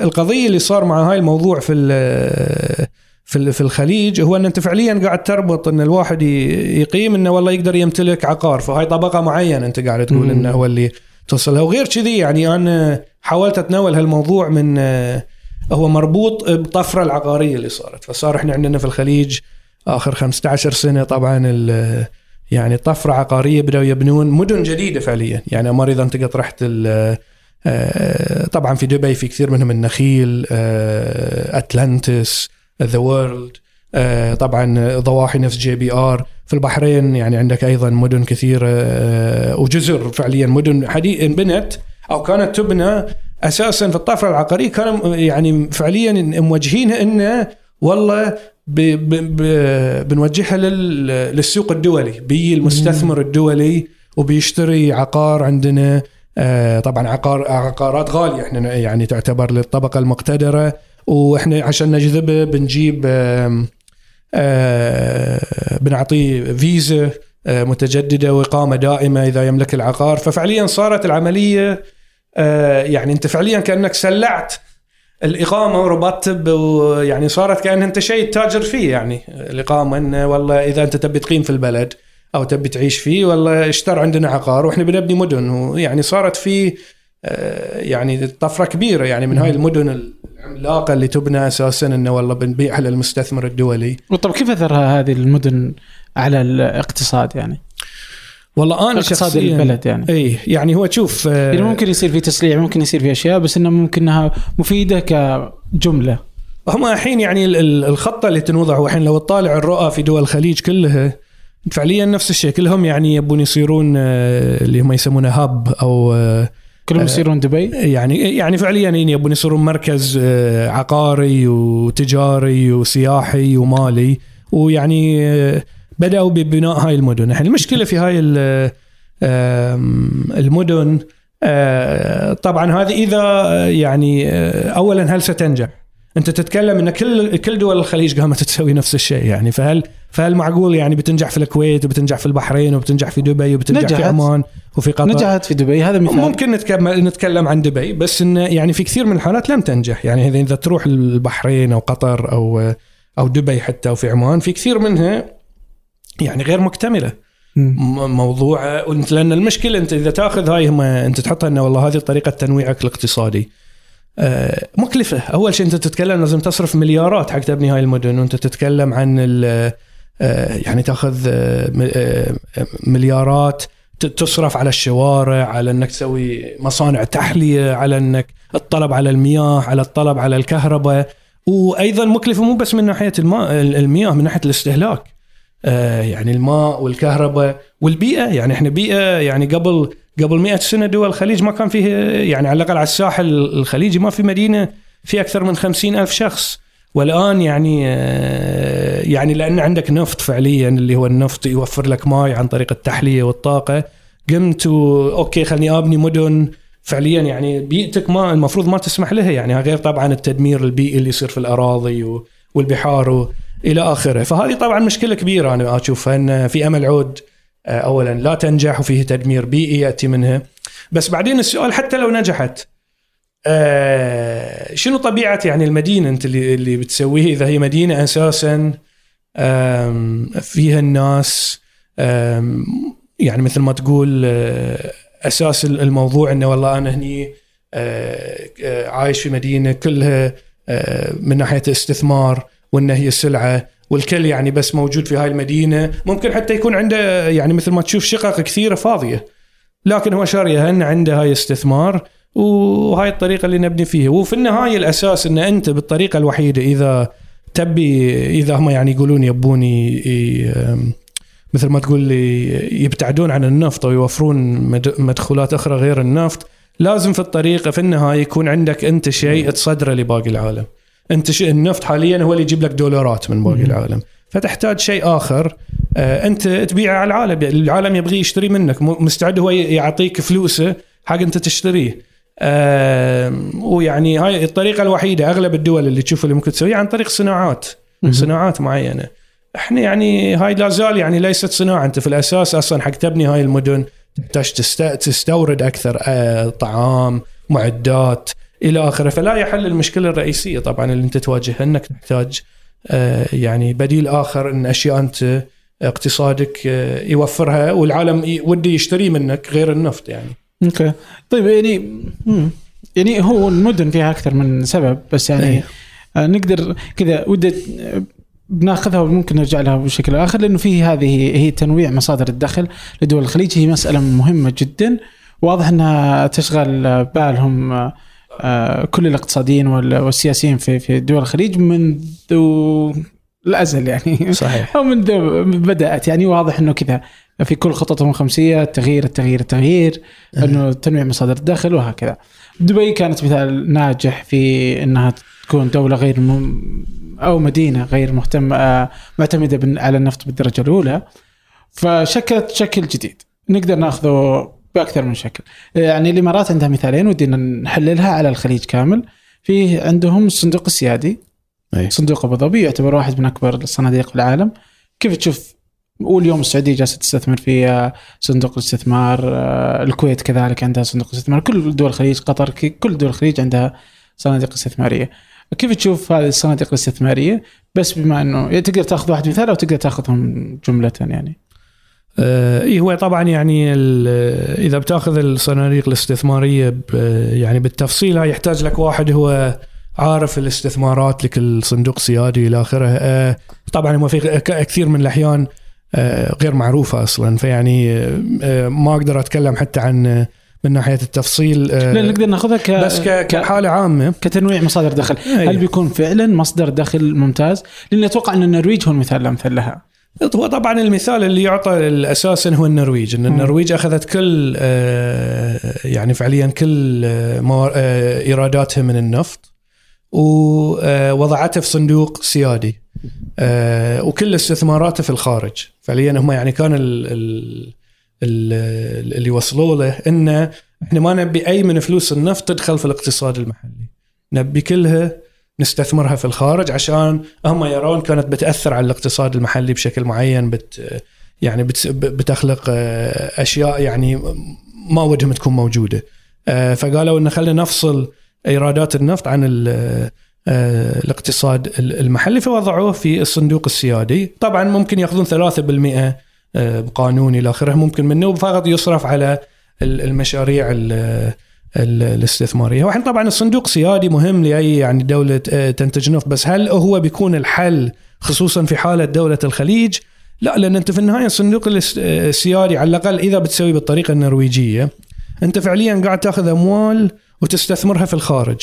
القضية اللي صار مع هاي الموضوع في ال- في في الخليج هو إن أنت فعليا قاعد تربط إن الواحد يقيم إنه والله يقدر يمتلك عقار فهاي طبقة معينة أنت قاعد تقول. إنه هو اللي توصلها وغير كذي يعني أنا حاولت أتناول هالموضوع من هو مربوط بطفرة العقارية اللي صارت. فصار إحنا عندنا في الخليج آخر 15 سنة طبعا يعني طفرة عقارية بدأوا يبنون مدن جديدة فعليا. يعني أمر إذا أنت قد رحت ال- آه، طبعا في دبي في كثير منهم النخيل آه، أتلانتس The World طبعا ضواحي نفس JBR. في البحرين يعني عندك أيضا مدن كثيرة آه، وجزر فعليا مدن حديث انبنت أو كانت تبنى أساسا في الطفرة العقارية كانوا يعني فعليا موجهينها انه والله ب ب ب بنوجهها لل للسوق الدولي بيجي المستثمر الدولي وبيشتري عقار عندنا. آه، طبعا عقار عقارات غالية إحنا يعني تعتبر للطبقة المقتدرة. وإحنا عشان نجذبه بنجيب آه، بنعطيه فيزا آه، متجددة وإقامة دائمة إذا يملك العقار. ففعليا صارت العملية آه، يعني أنت فعليا كأنك سلعت الإقامة وربطت ب- يعني صارت كأن أنت شيء تاجر فيه. يعني الإقامة انه والله إذا أنت تبي تقيم في البلد أو تبي تعيش فيه والله اشتر عندنا عقار وإحنا بنبني مدن. ويعني صارت في آه، يعني طفرة كبيرة. يعني من هاي المدن العملاقة اللي تبنى أساسا إنه والله بنبيعها للمستثمر الدولي. طب كيف اثرها هذه المدن على الاقتصاد يعني؟ والله أنا اقتصاد البلد يعني. اي يعني هو تشوف آه، يعني ممكن يصير في تسليع ممكن يصير في أشياء بس انها ممكن إنها مفيدة كجملة. هم الحين يعني ال- ال- الخطة اللي تنوضع الحين لو تطالع الرؤى في دول الخليج كلها فعليا نفس الشيء كلهم يعني يبون يصيرون آه، اللي هم يسمونه هاب أو آه، كلهم آه، يصيرون دبي يعني يعني فعليا يبون يصيرون مركز آه، عقاري وتجاري وسياحي ومالي ويعني آه، بدأوا ببناء هاي المدن الحين المشكلة في هاي المدن طبعا هذه إذا يعني اولا هل ستنجح؟ انت تتكلم ان كل كل دول الخليج قامت تسوي نفس الشيء يعني فهل فهل معقول يعني بتنجح في الكويت وبتنجح في البحرين وبتنجح في دبي وبتنجح نجحت. في عمان وفي قطر؟ نجحت في دبي هذا مثال. ممكن نتكلم نتكلم عن دبي بس انه يعني في كثير من الحالات لم تنجح يعني اذا إذا تروح البحرين أو قطر أو أو دبي حتى وفي عمان في كثير منها يعني غير مكتملة. موضوع لأن المشكلة أنت إذا تأخذ هاي هم أنت تحطها إنه والله هذه طريقة تنويعك الاقتصادي. مكلفة. أول شيء أنت تتكلم لازم تصرف مليارات حق تبني هاي المدن وأنت تتكلم عن آه، يعني تأخذ آه، آه، مليارات تصرف على الشوارع على إنك تسوي مصانع تحلية على إنك الطلب على المياه على الطلب على الكهرباء. وأيضا مكلفة مو بس من ناحية الماء المياه من ناحية الاستهلاك. آه، يعني الماء والكهرباء والبيئة. يعني إحنا بيئة يعني قبل قبل 100 سنة دول الخليج ما كان فيه يعني على الأقل على الساحل الخليجي ما في مدينة في أكثر من خمسين ألف شخص. والآن يعني آه، يعني لأن عندك نفط فعليا اللي هو النفط يوفر لك ماي عن طريق التحلية والطاقة. قمت و- أوكي خلني أبني مدن. فعليا يعني بيئتك ما المفروض ما تسمح لها يعني غير طبعا التدمير البيئي اللي يصير في الأراضي و- والبحار و- إلى آخره. فهذه طبعا مشكلة كبيرة أنا أشوفها إن في أمل عود. اولا لا تنجح وفيه تدمير بيئي يأتي منها بس بعدين السؤال حتى لو نجحت آه، شنو طبيعة يعني المدينة أنت اللي اللي بتسويه؟ إذا هي مدينة أساسا فيها الناس يعني مثل ما تقول آه، أساس الموضوع إنه والله أنا هني آه، آه، عايش في مدينة كلها آه، من ناحية استثمار وإنه هي سلعة. والكل يعني بس موجود في هاي المدينة. ممكن حتى يكون عنده يعني مثل ما تشوف شقق كثيرة فاضية. لكن هو شاريها ان عنده هاي استثمار وهاي الطريقة اللي نبني فيها. وفي النهاية الأساس إن أنت بالطريقة الوحيدة إذا تبي إذا هم يعني يقولون يبوني ي- أم، مثل ما تقول لي يبتعدون عن النفط ويوفرون مد- مدخولات أخرى غير النفط لازم في الطريقة في النهاية يكون عندك أنت شيء تصدره لباقي العالم. انت النفط حاليا هو اللي يجيب لك دولارات من باقي العالم. فتحتاج شيء آخر. آه، انت تبيعه على العالم. العالم يبغي يشتري منك. مستعد هو يعطيك فلوسه حق انت تشتريه. آه، ويعني هاي الطريقة الوحيدة أغلب الدول اللي تشوف اللي ممكن تسويها عن طريق صناعات. صناعات معينة. إحنا يعني هاي لا زال يعني ليست صناعة. أنت في الأساس أصلا حق تبني هاي المدن تحتاج تست- تستورد أكثر آه، طعام معدات إلى آخره فلا يحل المشكلة الرئيسية طبعا اللي أنت تواجهها إنك تحتاج آه، يعني بديل آخر إن أشياء أنت اقتصادك آه، يوفرها والعالم ودي يشتري منك غير النفط يعني أوكي طيب يعني. يعني هو المدن فيها أكثر من سبب بس يعني. آه، نقدر كذا ودي آه، بناخذها وممكن نرجع لها بشكل آخر لأنه في هذه هي تنويع مصادر الدخل لدول الخليج هي مسألة مهمة جدا واضح إنها تشغل آه، بالهم آه، آه، كل الاقتصاديين وال- والسياسيين في في دول الخليج منذ الأزل يعني. صحيح. أو منذ بدأت يعني واضح إنه كذا. في كل خططهم الخمسية التغيير التغيير التغيير إنه تنويع مصادر الدخل وهكذا. دبي كانت مثال ناجح في إنها تكون دولة غير م... أو مدينة غير مهتمه آه، معتمدة على النفط بالدرجة الأولى. فشكلت شكل جديد. نقدر نأخذه بأكثر من شكل. يعني الإمارات عندها مثالين ودينا نحللها على الخليج كامل. في عندهم الصندوق السيادي أي. صندوق أبو ظبي يعتبر واحد من أكبر الصناديق في العالم كيف تشوف واليوم السعودية جالسة تستثمر في صندوق الاستثمار آه، الكويت كذلك عندها صندوق استثمار كل دول الخليج قطر كل دول الخليج عندها صناديق استثمارية كيف تشوف هذه الصناديق الاستثمارية بس بما إنه تقدر تأخذ واحد مثال أو تقدر تأخذهم جملة يعني اي هو طبعا يعني إذا بتأخذ الصناديق الاستثمارية ب- يعني بالتفصيل هاي يحتاج لك واحد هو عارف الاستثمارات لكل صندوق سيادي إلى آخره. آه، طبعا هو في كثير من الأحيان آه، غير معروفة أصلا. فيعني آه، آه، ما أقدر أتكلم حتى عن آه، من ناحية التفصيل. آه، لا نقدر ناخذها ك... بس ك- كحالة عامة. كتنويع مصادر دخل. هل بيكون فعلا مصدر دخل ممتاز؟ لأن أتوقع أن النرويج هو المثال الأمثل لها. هو طبعا المثال اللي يعطى أساسا هو النرويج إن النرويج أخذت كل آه، يعني فعليا كل آه، آه، إيراداتها من النفط ووضعتها في صندوق سيادي وكل استثماراتها في الخارج. فعليا هم يعني كان ال ال ال اللي وصلوا له إنه إحنا ما نبي أي من فلوس النفط تدخل في الاقتصاد المحلي. نبي كلها نستثمرها في الخارج عشان هم يرون كانت بتأثر على الاقتصاد المحلي بشكل معين بت يعني بت بتخلق آه، أشياء يعني ما ودهم تكون موجودة. آه، فقالوا إن خلينا نفصل إيرادات النفط عن آه، الاقتصاد ال- المحلي فوضعوه في الصندوق السيادي. طبعا ممكن يأخذون 3% آه، بقانون إلى آخره ممكن منه فقط يصرف على ال- المشاريع ال- ال- الاستثمارية. وإحنا طبعا الصندوق سيادي مهم لأي يعني دولة آه، تنتج نفط. بس هل هو بيكون الحل خصوصا في حالة دولة الخليج؟ لا لأن أنت في النهاية الصندوق آه، السيادي على الأقل إذا بتسوي بالطريقة النرويجية أنت فعليا قاعد تأخذ أموال وتستثمرها في الخارج.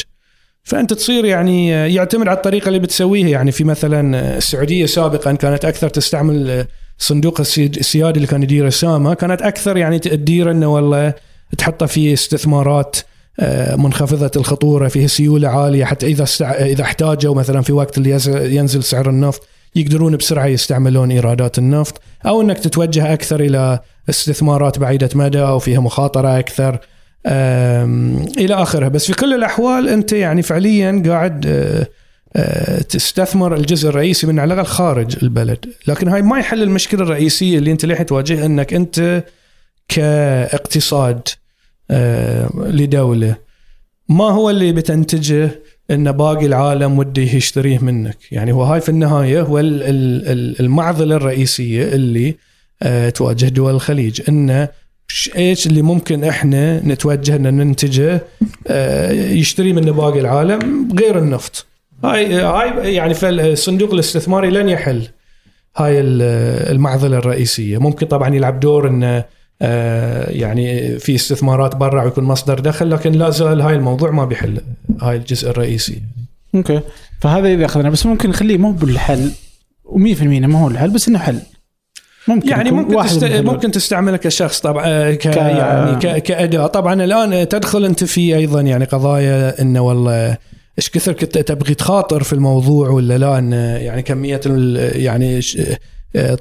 فأنت تصير يعني آه، يعتمد على الطريقة اللي بتسويها. يعني في مثلا السعودية سابقا كانت أكثر تستعمل صندوق السياد- السيادي اللي كان يديره أسامة كانت أكثر يعني تدير إنه والله تحطه في استثمارات آه، منخفضة الخطورة فيه سيولة عالية حتى إذا استع... إذا احتاجوا مثلا في وقت اللي ينزل سعر النفط يقدرون بسرعة يستعملون إيرادات النفط أو إنك تتوجه أكثر إلى استثمارات بعيدة مدى وفيها مخاطرة أكثر آم، إلى آخره. بس في كل الأحوال أنت يعني فعليا قاعد آه، آه، تستثمر الجزء الرئيسي من على الأقل خارج البلد. لكن هاي ما يحل المشكلة الرئيسية اللي أنت ليه تواجهها إنك أنت كاقتصاد آه، لدولة. ما هو اللي بتنتجه إن باقي العالم وده يشتريه منك؟ يعني هو هاي في النهاية هو المعضلة الرئيسية اللي آه، تواجه دول الخليج. انه إيش اللي ممكن إحنا نتوجه إن ننتجه يشتري منه باقي العالم؟ غير النفط. هاي هاي يعني فالصندوق الاستثماري لن يحل. هاي المعضلة الرئيسية. ممكن طبعا يلعب دور انه آه، يعني في استثمارات برا ويكون مصدر دخل لكن لا زال هاي الموضوع ما بيحل هاي الجزء الرئيسي. أوكي. فهذا إذا اخذنا بس ممكن نخليه مو بالحل و100% ما هو الحل بس إنه حل. ممكن يعني ممكن تست... ممكن تستعمله كشخص طبعا آه، ك... ك... يعني ك... كأداة. طبعا الآن تدخل أنت في أيضا يعني قضايا إنه والله إيش كثر كنت تبغي تخاطر في الموضوع ولا لا يعني كمية يعني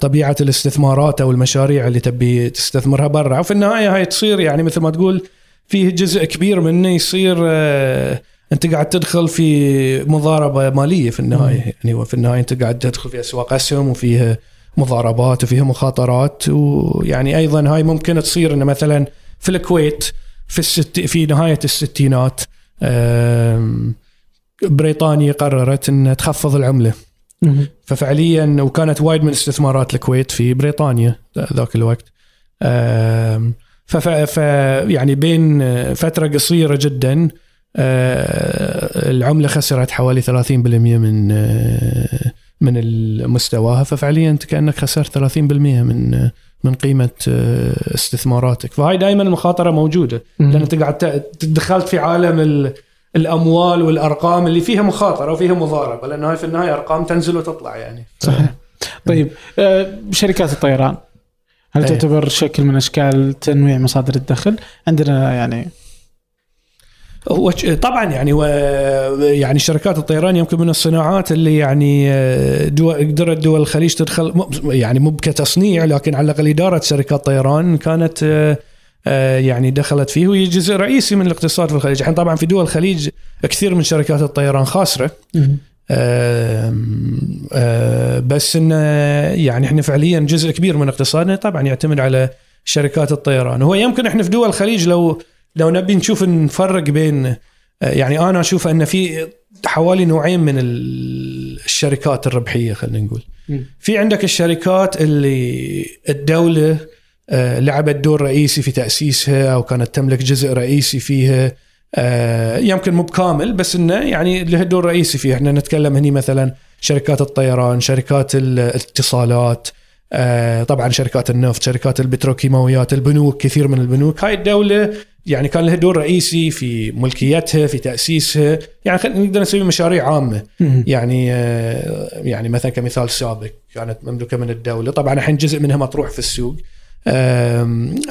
طبيعة الاستثمارات أو المشاريع اللي تبي تستثمرها برا. وفي النهاية هاي تصير يعني مثل ما تقول فيه جزء كبير منه يصير آه، أنت قاعد تدخل في مضاربة مالية في النهاية. يعني وفي النهاية أنت قاعد تدخل في أسواق أسهم وفيها مضاربات وفيها مخاطرات. ويعني أيضا هاي ممكن تصير إنه مثلا في الكويت في الست في نهاية الستينات بريطانيا قررت ان تخفض العملة. ففعليا وكانت وايد من استثمارات الكويت في بريطانيا ذاك الوقت. ف يعني بين فترة قصيرة جدا آه، العملة خسرت حوالي 30% من آه، من مستواها ففعليا انت كأنك خسرت 30% من من قيمة آه، استثماراتك. فهاي دائما المخاطرة موجودة. لأن انت قاعد دخلت في عالم الأموال والأرقام اللي فيها مخاطرة وفيها مضاربه لأنه هاي في النهاية أرقام تنزل وتطلع يعني صحيح طيب آه، شركات الطيران هل أيه. تعتبر شكل من أشكال تنويع مصادر الدخل؟ عندنا يعني هو طبعا يعني و يعني شركات الطيران يمكن من الصناعات اللي يعني آه، دول قدرت دول الخليج تدخل يعني مو كتصنيع لكن على الأقل إدارة شركات طيران كانت آه، يعني دخلت فيه وهي جزء رئيسي من الاقتصاد في الخليج. الحين طبعا في دول الخليج كثير من شركات الطيران خاسرة. آه آه بس انه يعني إحنا فعليا جزء كبير من اقتصادنا طبعا يعتمد على شركات الطيران. هو يمكن إحنا في دول الخليج لو لو نبي نشوف نفرق بين آه، يعني أنا أشوف إن في حوالي نوعين من الشركات الربحية خلينا نقول. في عندك الشركات اللي الدولة آه، لعبت دور رئيسي في تأسيسها أو كانت تملك جزء رئيسي فيها. آه، يمكن مو بكامل بس إنه يعني له دور رئيسي فيها. إحنا نتكلم هني مثلا شركات الطيران شركات الاتصالات آه، طبعا شركات النفط شركات البتروكيماويات البنوك كثير من البنوك. هاي الدولة يعني كان لها دور رئيسي في ملكيتها في تأسيسها. يعني نقدر نسوي مشاريع عامة. يعني يعني مثلا كمثال سابق كانت مملوكه من الدولة. طبعا الحين جزء منها مطروح في السوق.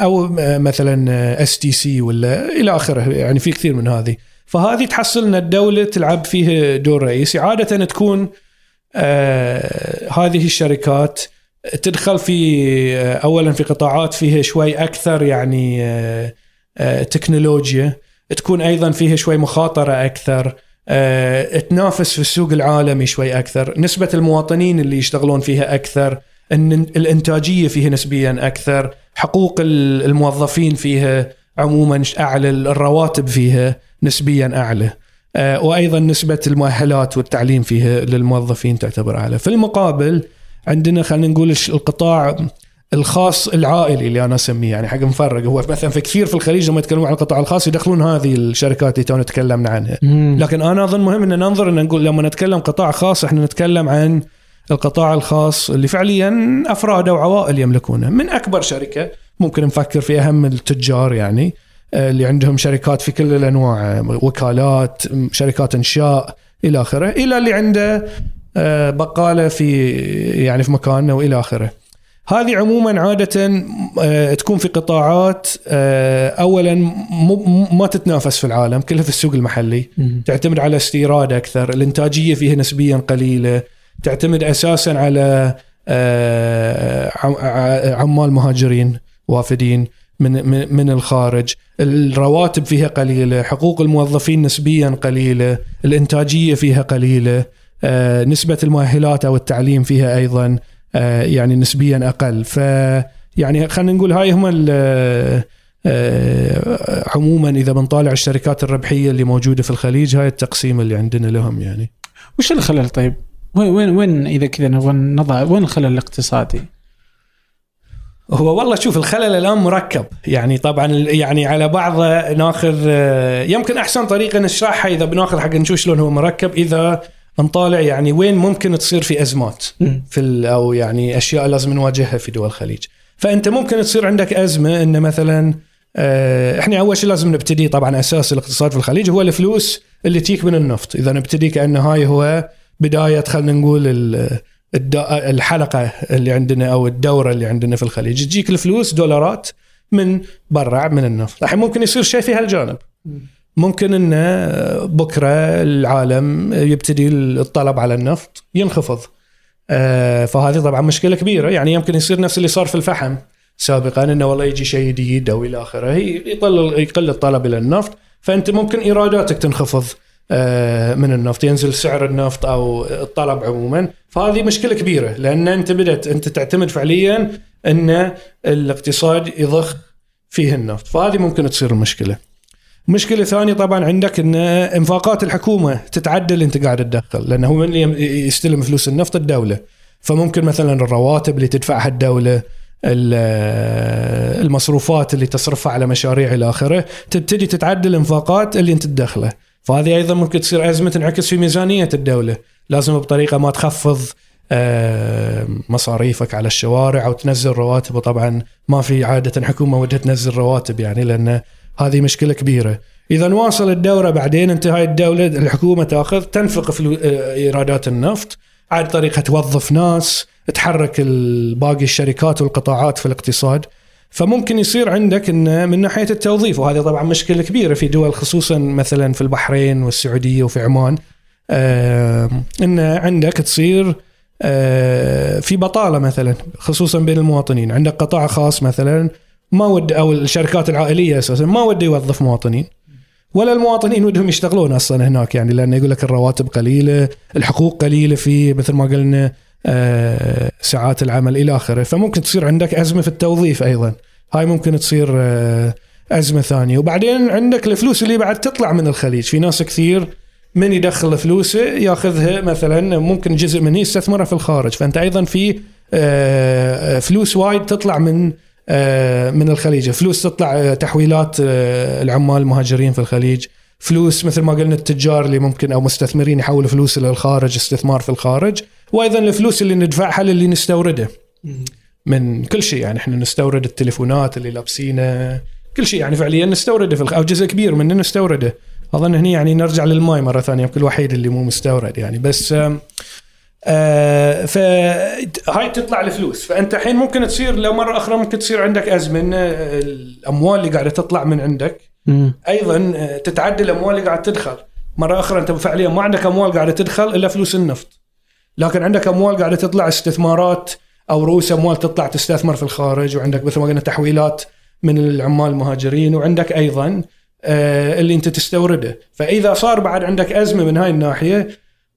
أو مثلا STC ولا إلى آخره يعني في كثير من هذه. فهذه تحصل إن الدولة تلعب فيها دور رئيسي. عادة تكون آه، هذه الشركات تدخل في آه، اولا في قطاعات فيها شوي أكثر يعني آه، تكنولوجيا. تكون أيضا فيها شوي مخاطرة أكثر تنافس في السوق العالمي شوي أكثر. نسبة المواطنين اللي يشتغلون فيها أكثر. إن الإنتاجية فيها نسبيا أكثر حقوق الموظفين فيها عموما أعلى الرواتب فيها نسبيا أعلى. آه، وأيضا نسبة المؤهلات والتعليم فيها للموظفين تعتبر أعلى. في المقابل عندنا خلينا نقول القطاع الخاص العائلي اللي أنا أسميه يعني حق مفرق. هو مثلا في كثير في الخليج لما يتكلمون عن القطاع الخاص يدخلون هذه الشركات اللي تونا تكلمنا عنها. لكن أنا أظن مهم إن ننظر إن نقول لما نتكلم قطاع خاص إحنا نتكلم عن القطاع الخاص اللي فعليا أفراد أو عوائل يملكونه. من أكبر شركة ممكن نفكر في أهم التجار يعني آه، اللي عندهم شركات في كل الأنواع وكالات شركات إنشاء إلى آخره إلى اللي عنده آه، بقالة في يعني في مكانه وإلى آخره. هذه عموما عادة آه، تكون في قطاعات اولا ما تتنافس في العالم كلها في السوق المحلي. تعتمد على استيراد أكثر الإنتاجية فيها نسبيا قليلة. تعتمد أساسا على آه، عمال مهاجرين وافدين من من الخارج. الرواتب فيها قليلة حقوق الموظفين نسبيا قليلة الإنتاجية فيها قليلة آه، نسبة المؤهلات أو التعليم فيها أيضا آه، يعني نسبيا أقل. ف يعني خلينا نقول هاي هم عموما إذا بنطالع الشركات الربحية اللي موجودة في الخليج هاي التقسيم اللي عندنا لهم يعني. وش الخلل طيب؟ وين وين وين إذا كذا نبغى نضع وين الخلل الاقتصادي؟ هو والله شوف الخلل الآن مركب. يعني طبعا يعني على بعض ناخذ يمكن أحسن طريقة نشرحها إذا بناخذ حق نشوف شلون هو مركب إذا نطالع يعني وين ممكن تصير في أزمات في أو يعني أشياء لازم نواجهها في دول الخليج. فأنت ممكن تصير عندك أزمة ان مثلا آه، إحنا أول شيء لازم نبتدي طبعا أساس الاقتصاد في الخليج هو الفلوس اللي تيك من النفط. إذا نبتدي كأنه هاي هو بداية خلينا نقول الحلقة اللي عندنا أو الدورة اللي عندنا في الخليج. تجيك الفلوس دولارات من برا من النفط. الحين ممكن يصير شيء في هالجانب. ممكن انه بكرة العالم يبتدي الطلب على النفط ينخفض. آه، فهذه طبعا مشكلة كبيرة. يعني يمكن يصير نفس اللي صار في الفحم سابقا إنه والله يجي شيء جديد أو إلى آخره. يقل يقل الطلب إلى النفط. فأنت ممكن إيراداتك تنخفض. من النفط ينزل سعر النفط أو الطلب عموما. فهذه مشكلة كبيرة لأن أنت بدأت أنت تعتمد فعليا أن الاقتصاد يضخ فيه النفط. فهذه ممكن تصير المشكلة. مشكلة ثانية طبعا عندك إن إنفاقات الحكومة تتعدل انت قاعد تدخل لأنه هو من اللي يستلم فلوس النفط الدولة. فممكن مثلا الرواتب اللي تدفعها الدولة المصروفات اللي تصرفها على مشاريع إلى آخره تبتدي تتعدل الانفاقات اللي أنت تدخله. فهذه أيضا ممكن تصير ازمه تنعكس في ميزانية الدولة. لازم بطريقة ما تخفض آه، مصاريفك على الشوارع أو تنزل رواتب. وطبعا ما في عادة حكومة ودها تنزل رواتب يعني لأن هذه مشكلة كبيرة. اذا نواصل الدورة بعدين انت هاي الدولة الحكومة تأخذ تنفق في آه، إيرادات النفط. عاد طريقة توظف ناس تحرك باقي الشركات والقطاعات في الاقتصاد. فممكن يصير عندك إن من ناحية التوظيف وهذه طبعا مشكلة كبيرة في دول خصوصا مثلا في البحرين والسعودية وفي عمان إن عندك تصير آه في بطالة مثلا خصوصا بين المواطنين. عندك قطاع خاص مثلا ما ود أو الشركات العائلية أساسا ما ود يوظف مواطنين. ولا المواطنين ودهم يشتغلون أصلا هناك يعني لأنه يقول لك الرواتب قليلة، الحقوق قليلة في مثل ما قلنا ساعات العمل إلى آخره. فممكن تصير عندك أزمة في التوظيف أيضا. هاي ممكن تصير آه، أزمة ثانية. وبعدين عندك الفلوس اللي بعد تطلع من الخليج. في ناس كثير من يدخل فلوسه ياخذها مثلا ممكن جزء منه يستثمرها في الخارج. فأنت أيضا في آه، فلوس وايد تطلع من من الخليج. فلوس تطلع تحويلات العمال المهاجرين في الخليج. فلوس مثل ما قلنا التجار اللي ممكن أو مستثمرين يحولوا فلوس للخارج استثمار في الخارج. وأيضا الفلوس اللي ندفعها للي نستورده من كل شيء يعني إحنا نستورد التليفونات اللي لابسينه كل شيء. يعني فعليا نستورده في أو جزء كبير منه نستورده أظن هني يعني نرجع للماي مرة ثانية يمكن الوحيد اللي مو مستورد يعني. بس آه فهاي تطلع الفلوس. فأنت الحين ممكن تصير لو مرة أخرى ممكن تصير عندك أزمة إن الأموال اللي قاعدة تطلع من عندك أيضا آه، تتعدى الأموال اللي قاعدة تدخل. مرة أخرى أنت فعليا ما عندك أموال قاعدة تدخل إلا فلوس النفط. لكن عندك أموال قاعدة تطلع استثمارات أو رؤوس أموال تطلع تستثمر في الخارج وعندك مثل ما قلنا تحويلات من العمال المهاجرين وعندك أيضا آه، اللي أنت تستورده. فإذا صار بعد عندك أزمة من هاي الناحية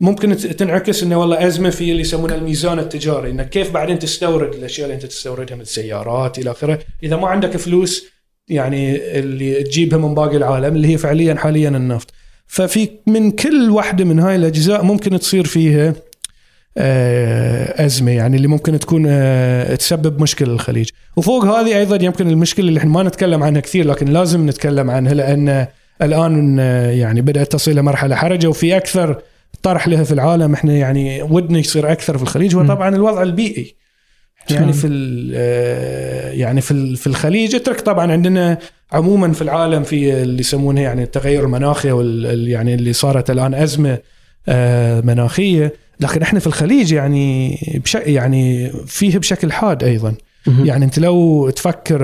ممكن تنعكس إنه والله أزمة في اللي يسمونه الميزان التجاري إنك كيف بعدين تستورد الأشياء اللي أنت تستوردها من السيارات إلى آخره. إذا ما عندك فلوس يعني اللي تجيبها من باقي العالم اللي هي فعليا حاليا النفط. ففي من كل واحدة من هاي الأجزاء ممكن تصير فيها أزمة يعني اللي ممكن تكون آه، تسبب مشكلة للخليج. وفوق هذه أيضا يمكن المشكلة اللي إحنا ما نتكلم عنها كثير لكن لازم نتكلم عنها لأن الآن آه، يعني بدأت تصل إلى مرحلة حرجة وفي أكثر طرح لها في العالم. إحنا يعني ودنا يصير أكثر في الخليج هو طبعا الوضع البيئي. يعني في يعني في في الخليج. اترك طبعا عندنا عموما في العالم في اللي يسمونه يعني التغير المناخي وال يعني اللي صارت الآن أزمة مناخية. لكن إحنا في الخليج يعني بشكل يعني فيه بشكل حاد أيضا. يعني أنت لو تفكر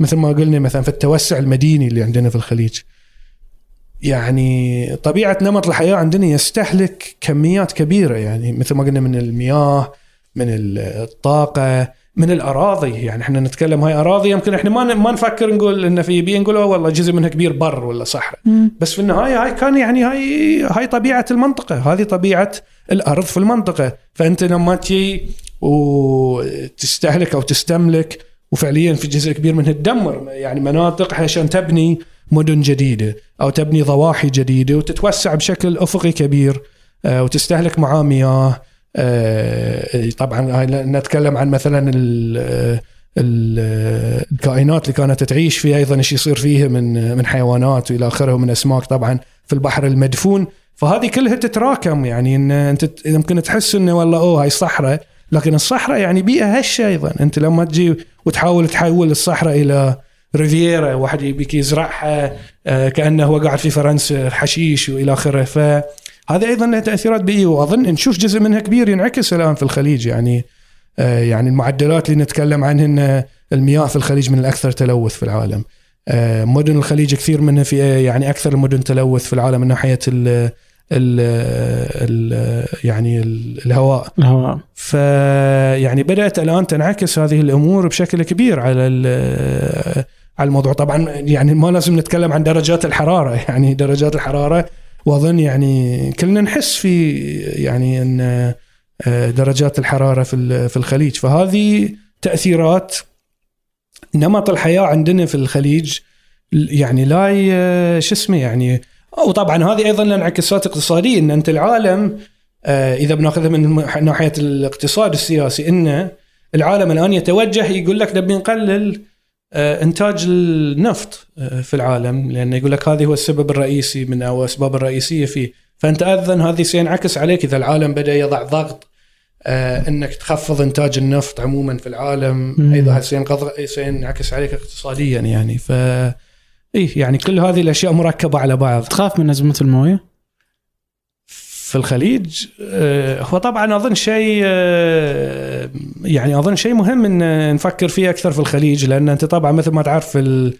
مثل ما قلنا مثلا في التوسع المديني اللي عندنا في الخليج. يعني طبيعة نمط الحياة عندنا يستهلك كميات كبيرة. يعني مثل ما قلنا من المياه من الطاقة من الأراضي. يعني إحنا نتكلم هاي أراضي يمكن إحنا ما ما نفكر نقول إن في بيئه نقول والله جزء منها كبير بر ولا صحراء. بس في النهاية هاي كان يعني هاي هاي طبيعة المنطقة. هذه طبيعة الأرض في المنطقة. فأنت لما تجي وتستهلك أو تستملك وفعليا في جزء كبير منها تدمر يعني مناطق عشان تبني مدن جديدة أو تبني ضواحي جديدة وتتوسع بشكل أفقي كبير آه، وتستهلك معاه مياه طبعا نتكلم عن مثلا الكائنات اللي كانت تعيش فيها أيضا إيش يصير فيها من من حيوانات والى آخره ومن أسماك طبعا في البحر المدفون. فهذه كلها تتراكم يعني إن أنت يمكن تحس إنه والله أوه هاي صحراء لكن الصحراء يعني بيئة هشة أيضا. أنت لما تجي وتحاول تحول الصحراء إلى ريفيرا واحد يبيك يزرعها آه، كأنه هو قاعد في فرنسا حشيش وإلى آخره. فهذا أيضا له تأثيرات بيئية وأظن نشوف جزء منها كبير ينعكس الآن في الخليج. يعني آه، يعني المعدلات اللي نتكلم عنها ان المياه في الخليج من الأكثر تلوث في العالم. آه، مدن الخليج كثير منها في يعني أكثر المدن تلوث في العالم من ناحية ال ال ال يعني الهواء. الهواء. فيعني بدأت الآن تنعكس هذه الأمور بشكل كبير على على الموضوع. طبعا يعني ما لازم نتكلم عن درجات الحرارة. يعني درجات الحرارة واظن يعني كلنا نحس في يعني أن آه، درجات الحرارة في في الخليج. فهذه تأثيرات نمط الحياة عندنا في الخليج يعني لا شو اسمه يعني. وطبعا هذه أيضا انعكاسات اقتصادية إن أنت العالم آه، إذا بناخذها من ناحية الاقتصاد السياسي إن العالم الآن يتوجه يقول لك نبي نقلل آه، إنتاج النفط آه، في العالم لأنه يقول لك هذا هو السبب الرئيسي من أو الأسباب الرئيسية فيه. فأنت أذن هذه سينعكس عليك إذا العالم بدأ يضع ضغط إنك تخفض إنتاج النفط عموما في العالم. أيضا سينعكس عليك اقتصاديا يعني. ف إيه يعني كل هذه الأشياء مركبة على بعض. تخاف من أزمة الموية؟ في الخليج آه، هو طبعا أظن شيء آه، يعني أظن شيء مهم إن نفكر فيه أكثر في الخليج لأن أنت طبعا مثل ما تعرف في ال...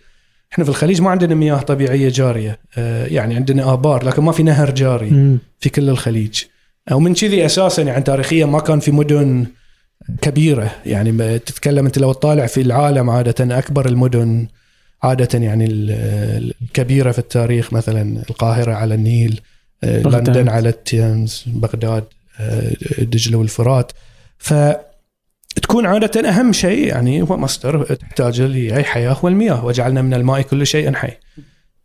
إحنا في الخليج ما عندنا مياه طبيعية جارية آه، يعني عندنا آبار لكن ما في نهر جاري في كل الخليج. ومن كذي أساسا يعني تاريخيا ما كان في مدن كبيرة يعني تتكلم أنت لو تطالع في العالم عادة أكبر المدن عادة يعني الكبيرة في التاريخ مثلا القاهرة على النيل لندن على التيمز بغداد آه، دجلة والفرات. ف تكون عادة أهم شيء يعني هو مصدر تحتاجه لأي حياة هو المياه وجعلنا من الماء كل شيء حي.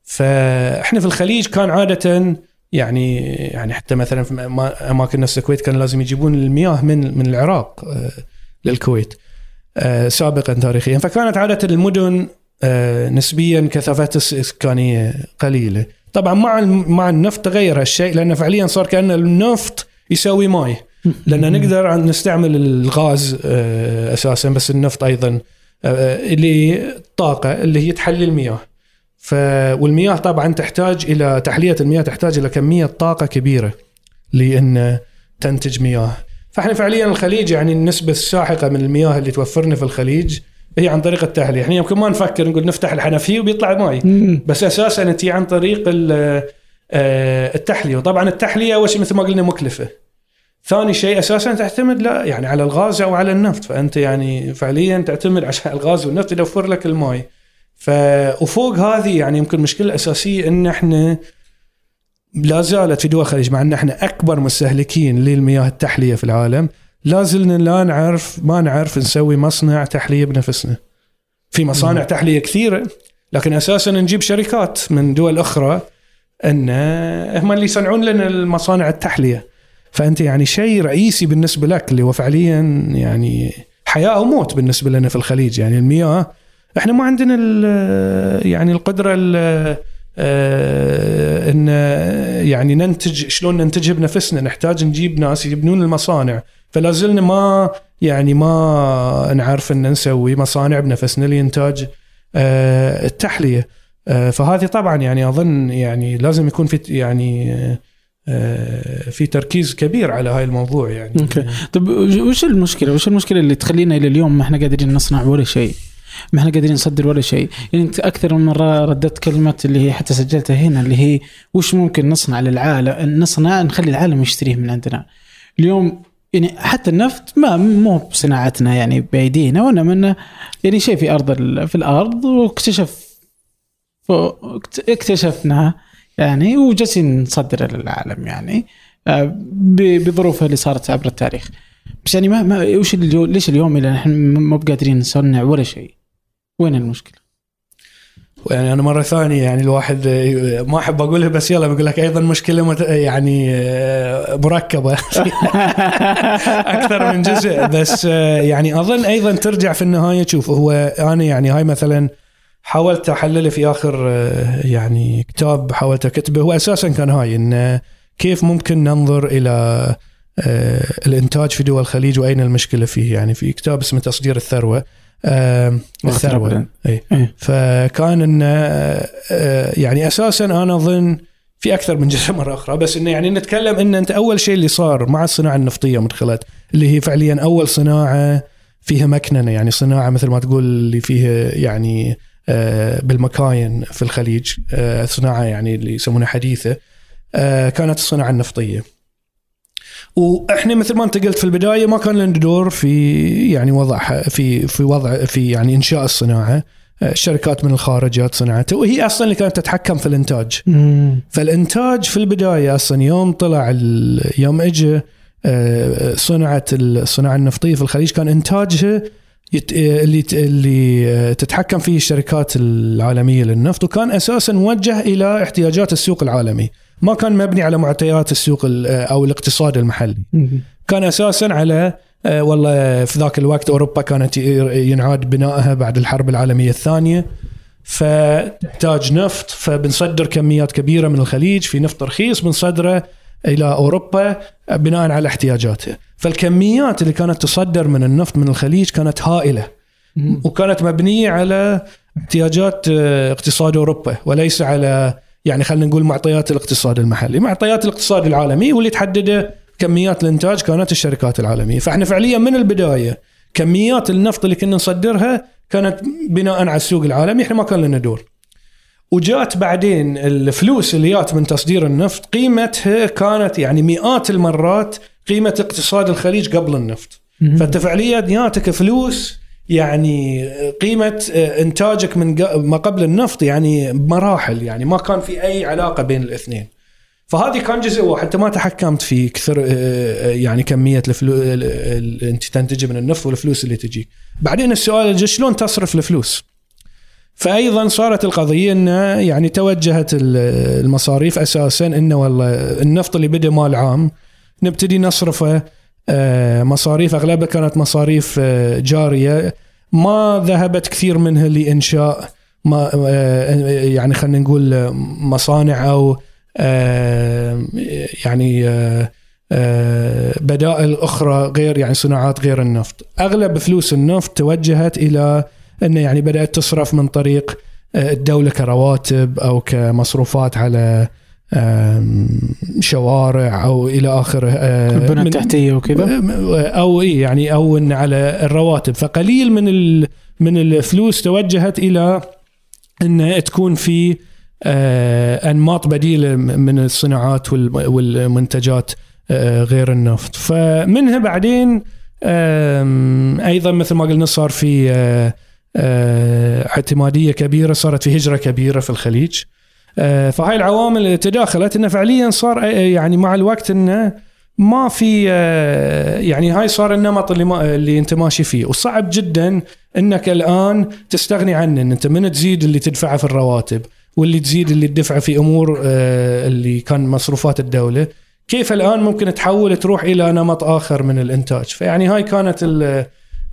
فإحنا في الخليج كان عادة يعني يعني حتى مثلا في أماكن نفس الكويت كان لازم يجيبون المياه من من العراق آه، للكويت سابقا تاريخيا. فكانت عادة المدن آه، نسبيا كثافات السكانيه قليلة. طبعا مع مع النفط تغير هالشيء لأنه فعليا صار كأن النفط يساوي ماي. لأن نقدر نستعمل الغاز آه، أساسا بس النفط أيضا آه، اللي طاقة اللي هي تحلي المياه. ف والمياه طبعا تحتاج إلى تحلية المياه تحتاج إلى كمية طاقة كبيرة لأن تنتج مياه. فإحنا فعليا الخليج يعني النسبة الساحقة من المياه اللي توفرنا في الخليج هي عن طريق التحليه إحنا يمكن ما نفكر نقول نفتح الحنفية وبيطلع ماي. بس أساسا أنت عن طريق آه، التحلية. وطبعا التحلية أول شيء مثل ما قلنا مكلفة. ثاني شيء أساسا تعتمد لا يعني على الغاز أو على النفط. فأنت يعني فعليا تعتمد على الغاز والنفط يوفر لك الماي. ف وفوق هذه يعني يمكن المشكلة الاساسيه إن إحنا لا زالت في دول الخليج مع إن إحنا أكبر مستهلكين للمياه التحلية في العالم. لازلنا لا نعرف ما نعرف نسوي مصنع تحليه بنفسنا في مصانع تحليه كثيرة لكن أساسا نجيب شركات من دول أخرى إن هم اللي يصنعون لنا المصانع التحلية. فأنت يعني شيء رئيسي بالنسبة لك اللي هو فعليا يعني حياة أو موت بالنسبة لنا في الخليج. يعني المياه إحنا ما عندنا يعني القدرة آه، إن يعني ننتج شلون ننتجها بنفسنا. نحتاج نجيب ناس يبنون المصانع. فلا زلنا ما يعني ما نعرف إن نسوي مصانع بنفسنا لإنتاج آه، التحلية. آه، فهذه طبعا يعني أظن يعني لازم يكون في يعني آه، في تركيز كبير على هاي الموضوع يعني. أوكي. طيب وش المشكلة؟ وش المشكلة اللي تخلينا إلى اليوم ما إحنا قادرين نصنع ولا شيء؟ ما إحنا قادرين نصدر ولا شيء؟ يعني أنت أكثر من مرة رددت كلمة اللي هي حتى سجلتها هنا اللي هي وش ممكن نصنع للعالم؟ نصنع نخلي العالم يشتريه من عندنا. اليوم يعني حتى النفط ما مو بصناعتنا يعني بأيدينا وإنما إنه يعني شيء في أرض في الأرض واكتشف اكت- اكتشفناه يعني وجالسين نصدره للعالم يعني آه، بظروفها اللي صارت عبر التاريخ بس يعني ما, ما وش اليوم ليش اليوم إلى الحين ما بقادرين نصنع ولا شيء وين المشكلة؟ يعني أنا مرة ثانية يعني الواحد ما أحب أقولها بس يلا بقول لك أيضا مشكلة مت- يعني مركبة. أكثر من جزء. بس يعني أظن أيضا ترجع في النهاية. شوف هو أنا يعني هاي مثلا حاولت احلله في آخر يعني كتاب حاولت أكتبه. هو أساسا كان هاي إن كيف ممكن ننظر إلى آه، الإنتاج في دول الخليج وأين المشكلة فيه. يعني في كتاب اسمه تصدير الثروة. الثروة. اي إيه. فكان انه آه، يعني أساسا أنا أظن في أكثر من جزء مرة أخرى بس انه يعني نتكلم إن أنت أول شيء اللي صار مع الصناعة النفطية من خلال اللي هي فعليا أول صناعة فيها مكننة يعني صناعة مثل ما تقول اللي فيها يعني آه، بالمكاين في الخليج آه، صناعة يعني اللي يسمونها حديثة آه، كانت الصناعة النفطية. وإحنا مثل ما أنت قلت في البداية ما كان لنا دور في يعني وضع في في وضع في يعني إنشاء الصناعة آه، شركات من الخارج جات صنعته وهي أصلا اللي كانت تتحكم في الإنتاج. مم. فالإنتاج في البداية أصلا يوم طلع يوم اجى آه، صنعت الصناعه النفطية في الخليج كان إنتاجها يت- اللي اللي آه، تتحكم فيه الشركات العالمية للنفط وكان أساسا موجه إلى احتياجات السوق العالمي. ما كان مبني على معطيات السوق ال- آه، أو الاقتصاد المحلي. كان أساسا على آه، والله في ذاك الوقت أوروبا كانت ينعاد بنائها بعد الحرب العالمية الثانية فتحتاج نفط فبنصدر كميات كبيرة من الخليج في نفط رخيص بنصدره إلى أوروبا بناء على احتياجاتها فالكميات اللي كانت تصدر من النفط من الخليج كانت هائلة. وكانت مبنية على احتياجات آه، اقتصاد أوروبا وليس على يعني خلينا نقول معطيات الاقتصاد المحلي، معطيات الاقتصاد العالمي واللي تحدده كميات الإنتاج كانت الشركات العالمية، فإحنا فعليا من البداية كميات النفط اللي كنا نصدرها كانت بناء على السوق العالمي، إحنا ما كان لنا دور. وجات بعدين الفلوس اللي جات من تصدير النفط قيمتها كانت يعني مئات المرات قيمة اقتصاد الخليج قبل النفط. فأنت فعليا جاتك فلوس يعني قيمة إنتاجك من ما قبل النفط يعني مراحل يعني ما كان في أي علاقة بين الاثنين. فهذه كان جزء واحد أنت ما تحكمت في كثر آه، يعني كمية الفلوس اللي أنت تنتجه من النفط والفلوس اللي تجي. بعدين السؤال شلون تصرف الفلوس؟ فايضا صارت القضية انه يعني توجهت ال- المصاريف أساسا انه والله النفط اللي بدا مال عام نبتدي نصرفه آه، مصاريف أغلبها كانت مصاريف آه، جارية. ما ذهبت كثير منها لإنشاء ما آه، يعني خلينا نقول آه، مصانع أو آه، يعني آه، آه، بدائل أخرى غير يعني صناعات غير النفط. أغلب فلوس النفط توجهت إلى إنه يعني بدأت تصرف من طريق آه، الدولة كرواتب أو كمصروفات على شوارع أو إلى آخره آه، البنى التحتية وكذا؟ أو إيه يعني أو إن على الرواتب. فقليل من من الفلوس توجهت إلى إن تكون في آه، أنماط بديلة من الصناعات وال- والمنتجات آه، غير النفط. فمنها بعدين أيضا مثل ما قلنا صار في آه، آه، اعتمادية كبيرة صارت في هجرة كبيرة في الخليج. آه، فهاي العوامل تداخلت إنه فعليا صار آه، يعني مع الوقت إنه ما في آه، يعني هاي صار النمط اللي ما اللي أنت ماشي فيه. وصعب جدا إنك الآن تستغني عنه إن أنت من تزيد اللي تدفعه في الرواتب واللي تزيد اللي تدفعه في أمور آه، اللي كان مصروفات الدولة. كيف الآن ممكن تحول تروح إلى نمط آخر من الإنتاج؟ فيعني هاي كانت ال ال-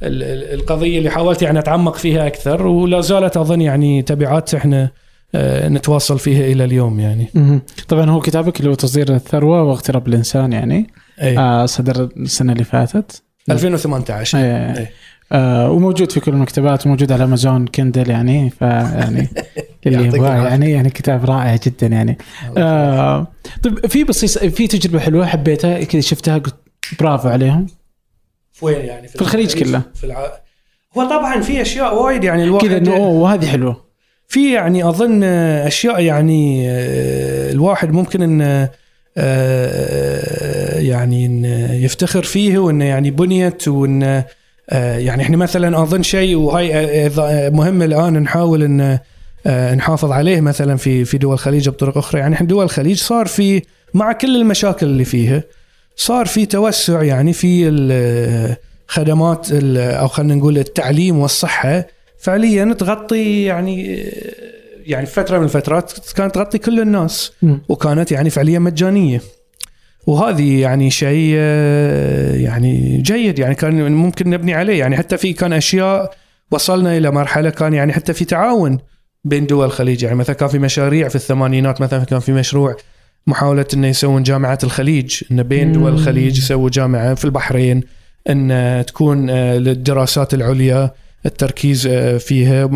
ال- القضية اللي حاولت يعني أتعمق فيها أكثر ولا زالت أظن يعني تبعات إحنا آه، نتواصل فيها إلى اليوم يعني. طبعا هو كتابك اللي هو تصدير الثروة واغتراب الإنسان يعني أي. آه صدر السنة اللي فاتت 2018 أي. أي. آه وموجود في كل المكتبات وموجود على أمازون كندل يعني فيعني اللي يبغاه. يعني يعني كتاب رائع جدا يعني آه طيب في بصيص في تجربة حلوة حبيتها كذا شفتها قلت برافو عليهم في وين يعني في الخليج كله. في الع... هو طبعا في أشياء وايد يعني الواحد كذا إنه وهذه حلوة في يعني أظن أشياء يعني آه، الواحد ممكن إن آه، يعني إنه يفتخر فيه وانه يعني بنيت وانه آه، يعني إحنا مثلا أظن شيء وهاي آه، مهم الآن نحاول إن نحافظ عليه مثلا في في دول الخليج بطرق أخرى. يعني إحنا دول الخليج صار في مع كل المشاكل اللي فيها صار في توسع يعني في الخدمات أو خلينا نقول التعليم والصحة فعليا تغطي يعني يعني فترة من الفترات كانت تغطي كل الناس وكانت يعني فعليا مجانية. وهذه يعني شيء يعني جيد يعني كان ممكن نبني عليه. يعني حتى في كان أشياء وصلنا إلى مرحلة كان يعني حتى في تعاون بين دول الخليج. يعني مثلا كان في مشاريع في الثمانينات مثلا كان في مشروع محاولة إنه يسوون جامعه الخليج انه بين دول الخليج يسووا جامعة في البحرين إن تكون للدراسات العليا. التركيز فيها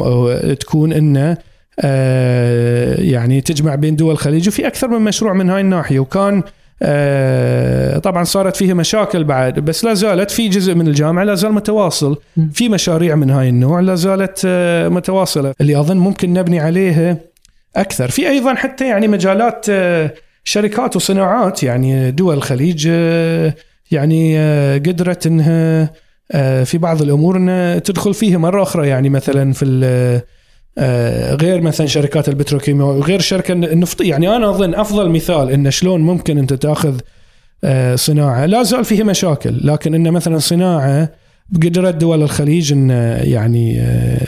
تكون انه آه، يعني تجمع بين دول الخليج وفي أكثر من مشروع من هاي الناحية. وكان آه، طبعا صارت فيها مشاكل بعد بس لا زالت في جزء من الجامعة لا زال متواصل. في مشاريع من هاي النوع لا زالت آه، متواصلة. اللي أظن ممكن نبني عليها أكثر. في أيضا حتى يعني مجالات شركات وصناعات يعني دول الخليج يعني قدرت إنها في بعض الأمور إنها تدخل فيها مرة أخرى. يعني مثلا في آه، غير مثلا شركات البتروكيماء وغير الشركة النفطيه يعني أنا أظن أفضل مثال انه شلون ممكن أنت تأخذ آه، صناعة. لا زال فيها مشاكل لكن انه مثلا صناعة بقدرت دول الخليج إن يعني آه،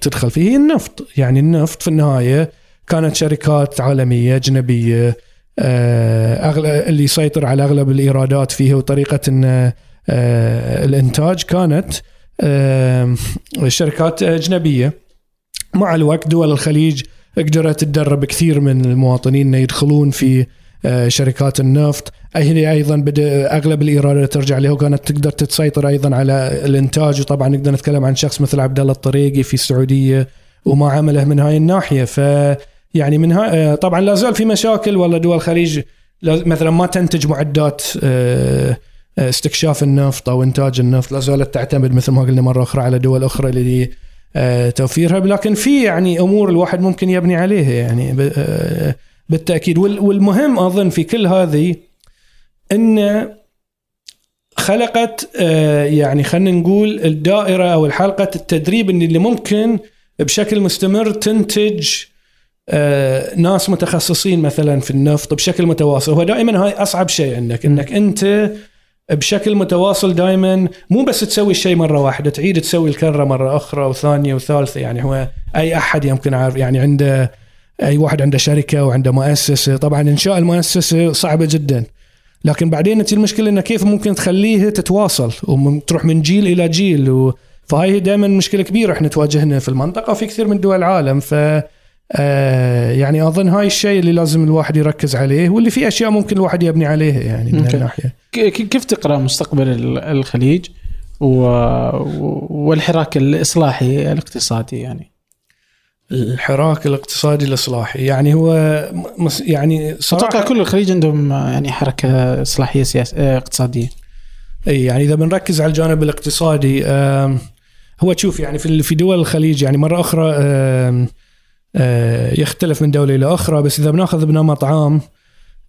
تدخل فيه. النفط. يعني النفط في النهاية كانت شركات عالمية أجنبية اللي يسيطر على أغلب الإيرادات فيها وطريقة إن الإنتاج كانت شركات أجنبية. مع الوقت دول الخليج قدرت تدرب كثير من المواطنين إنه يدخلون في آه، شركات النفط. هي أيضا بدا أغلب الإيرادات ترجع له وكانت تقدر تسيطر أيضا على الإنتاج. وطبعا نقدر نتكلم عن شخص مثل عبد الله الطريقي في السعودية وما عمله من هاي الناحية. ف يعني من هاي طبعا لا زال في مشاكل والله دول الخليج مثلا ما تنتج معدات آه، آه، استكشاف النفط أو إنتاج النفط. لا زالت تعتمد مثل ما قلنا مرة أخرى على دول أخرى اللي آه، لكن في يعني أمور الواحد ممكن يبني عليها يعني آه، بالتأكيد. والمهم أظن في كل هذه إن خلقت آه، يعني خلينا نقول الدائرة أو الحلقة التدريب اللي ممكن بشكل مستمر تنتج ناس متخصصين مثلا في النفط بشكل متواصل. هو دائما هاي أصعب شيء عندك إنك أنت بشكل متواصل دائما مو بس تسوي الشيء مرة واحدة تعيد تسوي الكرة مرة أخرى وثانيه وثالثه يعني هو أي أحد يمكن عارف يعني عنده أي واحد عنده شركة وعنده مؤسسة. طبعا انشاء المؤسسة صعبة جدا لكن بعدين انت المشكلة إنه كيف ممكن تخليها تتواصل؟ وتروح من جيل إلى جيل و... فهاي دائما مشكلة كبيرة إحنا تواجهنا في المنطقة وفي كثير من دول العالم. ف آه يعني أظن هاي الشيء اللي لازم الواحد يركز عليه واللي في أشياء ممكن الواحد يبني عليها يعني من الناحيه كيف تقرأ مستقبل الخليج والحراك الإصلاحي الاقتصادي يعني؟ الحراك الاقتصادي الإصلاحي يعني هو يعني صراحة أتوقع كل الخليج عندهم يعني حركة إصلاحية سياسيه اقتصادية. إي يعني إذا بنركز على الجانب الاقتصادي هو تشوف يعني في في دول الخليج يعني مرة أخرى آه، يختلف من دولة إلى أخرى بس إذا بناخذ بنمط عام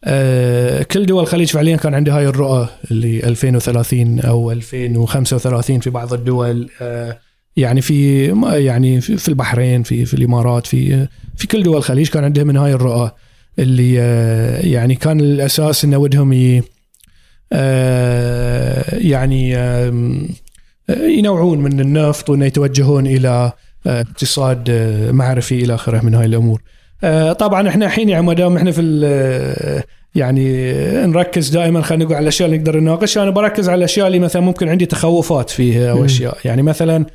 آه، كل دول الخليج فعليا كان عندها هاي الرؤى اللي 2030 أو 2035 في بعض الدول آه، يعني في يعني في البحرين في في الإمارات في في كل دول الخليج كان عندها من هاي الرؤى اللي يعني كان الأساس إنه ودهم يعني ينوعون من النفط وإنه يتوجهون إلى اقتصاد آه، معرفي إلى آخره من هاي الأمور. آه، طبعا إحنا الحين يعني ما دام إحنا في آه، يعني نركز دائما خلينا نقول على الأشياء اللي نقدر نناقش أنا بركز على الأشياء اللي مثلا ممكن عندي تخوفات فيها أو أشياء. يعني مثلا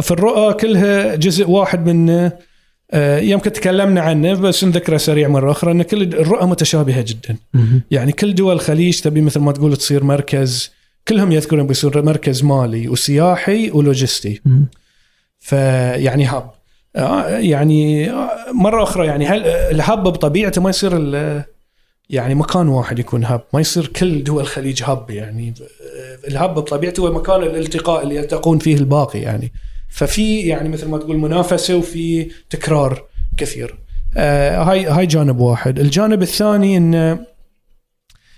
في الرؤى كلها جزء واحد منه يمكن تكلمنا عنه بس نذكره سريع مرة أخرى إن كل الرؤى متشابهة جدا. يعني كل دول الخليج تبي مثل ما تقول تصير مركز كلهم يذكرون بيصير مركز مالي وسياحي ولوجستي. فيعني هاب آه، يعني آه، مرة أخرى يعني هل الهب بطبيعته ما يصير يعني مكان واحد يكون هب ما يصير كل دول الخليج هب يعني. آه، الهب بطبيعته هو مكان الالتقاء اللي يلتقون فيه الباقي يعني. ففي يعني مثل ما تقول منافسة وفي تكرار كثير. هاي هاي جانب واحد. الجانب الثاني انه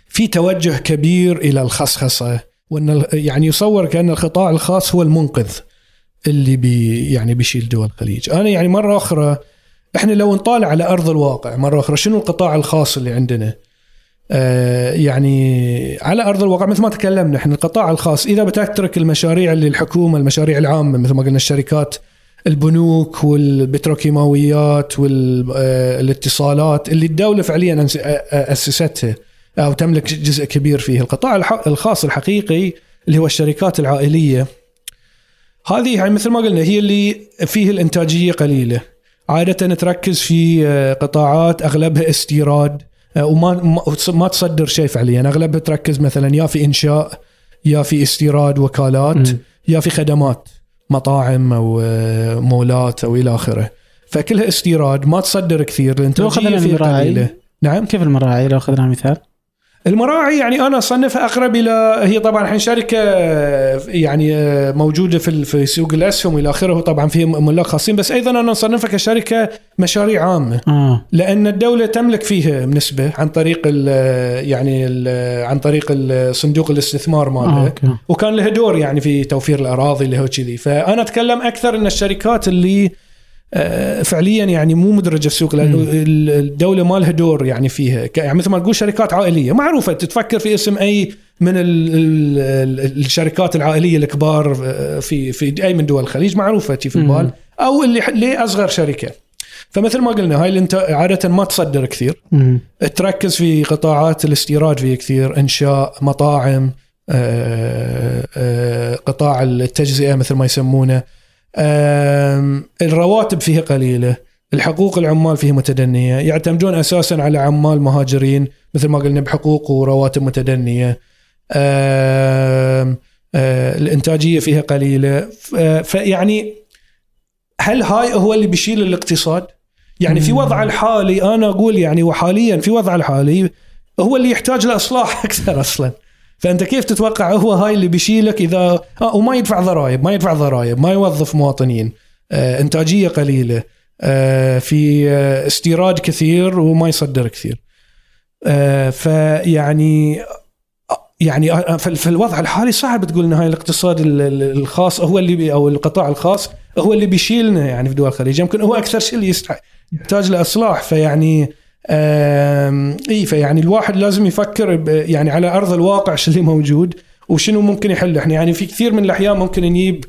في توجه كبير إلى الخصخصة وإن يعني يصور كأن القطاع الخاص هو المنقذ. اللي بي يعني بيشيل دول الخليج. أنا يعني مرة أخرى إحنا لو نطالع على أرض الواقع مرة أخرى شنو القطاع الخاص اللي عندنا؟ آه يعني على أرض الواقع مثل ما تكلمنا إحنا القطاع الخاص إذا بتترك المشاريع اللي الحكومة المشاريع العامة مثل ما قلنا الشركات البنوك والبتروكيماويات والاتصالات اللي الدولة فعليا أنس- أسستها أو تملك جزء كبير فيه. القطاع الخاص الحقيقي اللي هو الشركات العائلية هذه يعني مثل ما قلنا هي اللي فيه الإنتاجية قليلة عادة تركز في آه، قطاعات أغلبها استيراد آه، وما ما- تصدر شيء فعليا أغلبها تركز مثلا يا في إنشاء يا في استيراد وكالات مم. يا في خدمات مطاعم أو آه، مولات أو إلى آخره فكلها استيراد ما تصدر كثير لو الإنتاجية أخذنا فيها المراعي. قليلة نعم كيف المراعي لو أخذنا مثال؟ المراعي يعني أنا اصنفها أقرب إلى هي طبعا الحين شركة يعني موجودة في في سوق الأسهم وإلى آخره طبعا في ملاك خاصين بس أيضا أنا اصنفها كشركة مشاريع عامة آه. لأن الدولة تملك فيها نسبة عن طريق ال يعني ال عن طريق صندوق الاستثمار آه، مالها أوكي. وكان له دور يعني في توفير الأراضي اللي هو كذي فأنا أتكلم أكثر إن الشركات اللي آه، فعليا يعني مو مدرجه في السوق لأنه الدولة ما لها دور يعني فيها. يعني مثل ما تقول شركات عائلية معروفة تتفكر في اسم أي من ال ال ال الشركات العائلية الكبار آه، في في أي من دول الخليج معروفة في. البال أو اللي اللي اصغر شركة. فمثل ما قلنا هاي اللي أنت عادة ما تصدر كثير. تركز في قطاعات الاستيراد فيه كثير إنشاء مطاعم آه، آه، قطاع التجزئة مثل ما يسمونه. الرواتب فيها قليلة الحقوق العمال فيه متدنية يعتمدون أساسا على عمال مهاجرين مثل ما قلنا بحقوق ورواتب متدنية آه، الإنتاجية فيها قليلة فيعني هل هاي هو اللي بيشيل الاقتصاد؟ يعني في. وضع الحالي أنا أقول يعني وحاليا في وضع الحالي هو اللي يحتاج لإصلاح أكثر أصلا فأنت كيف تتوقع هو هاي اللي بيشيلك اذا آه وما يدفع ضرائب ما يدفع ضرائب ما يوظف مواطنين. آه إنتاجية قليلة. آه في آه استيراد كثير وما يصدر كثير. آه فيعني يعني آه، في في الوضع الحالي صعب تقول إن هاي الاقتصاد ال- ال- الخاص هو اللي بي أو القطاع الخاص هو اللي بيشيلنا يعني في دول الخليج. يمكن هو أكثر شيء اللي يحتاج لإصلاح. فيعني آم، إي فيعني الواحد لازم يفكر يعني على أرض الواقع شو اللي موجود وشنو ممكن يحل. إحنا يعني في كثير من الأحيان ممكن نجيب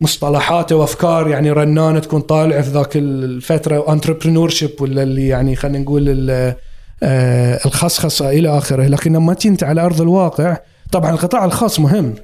مصطلحات وافكار يعني رنانه تكون طالعه في ذاك الفترة entrepreneurship ولا اللي يعني خلينا نقول آه، الخصخصة إلى آخره. لكن لما تنت على أرض الواقع طبعا القطاع الخاص مهم.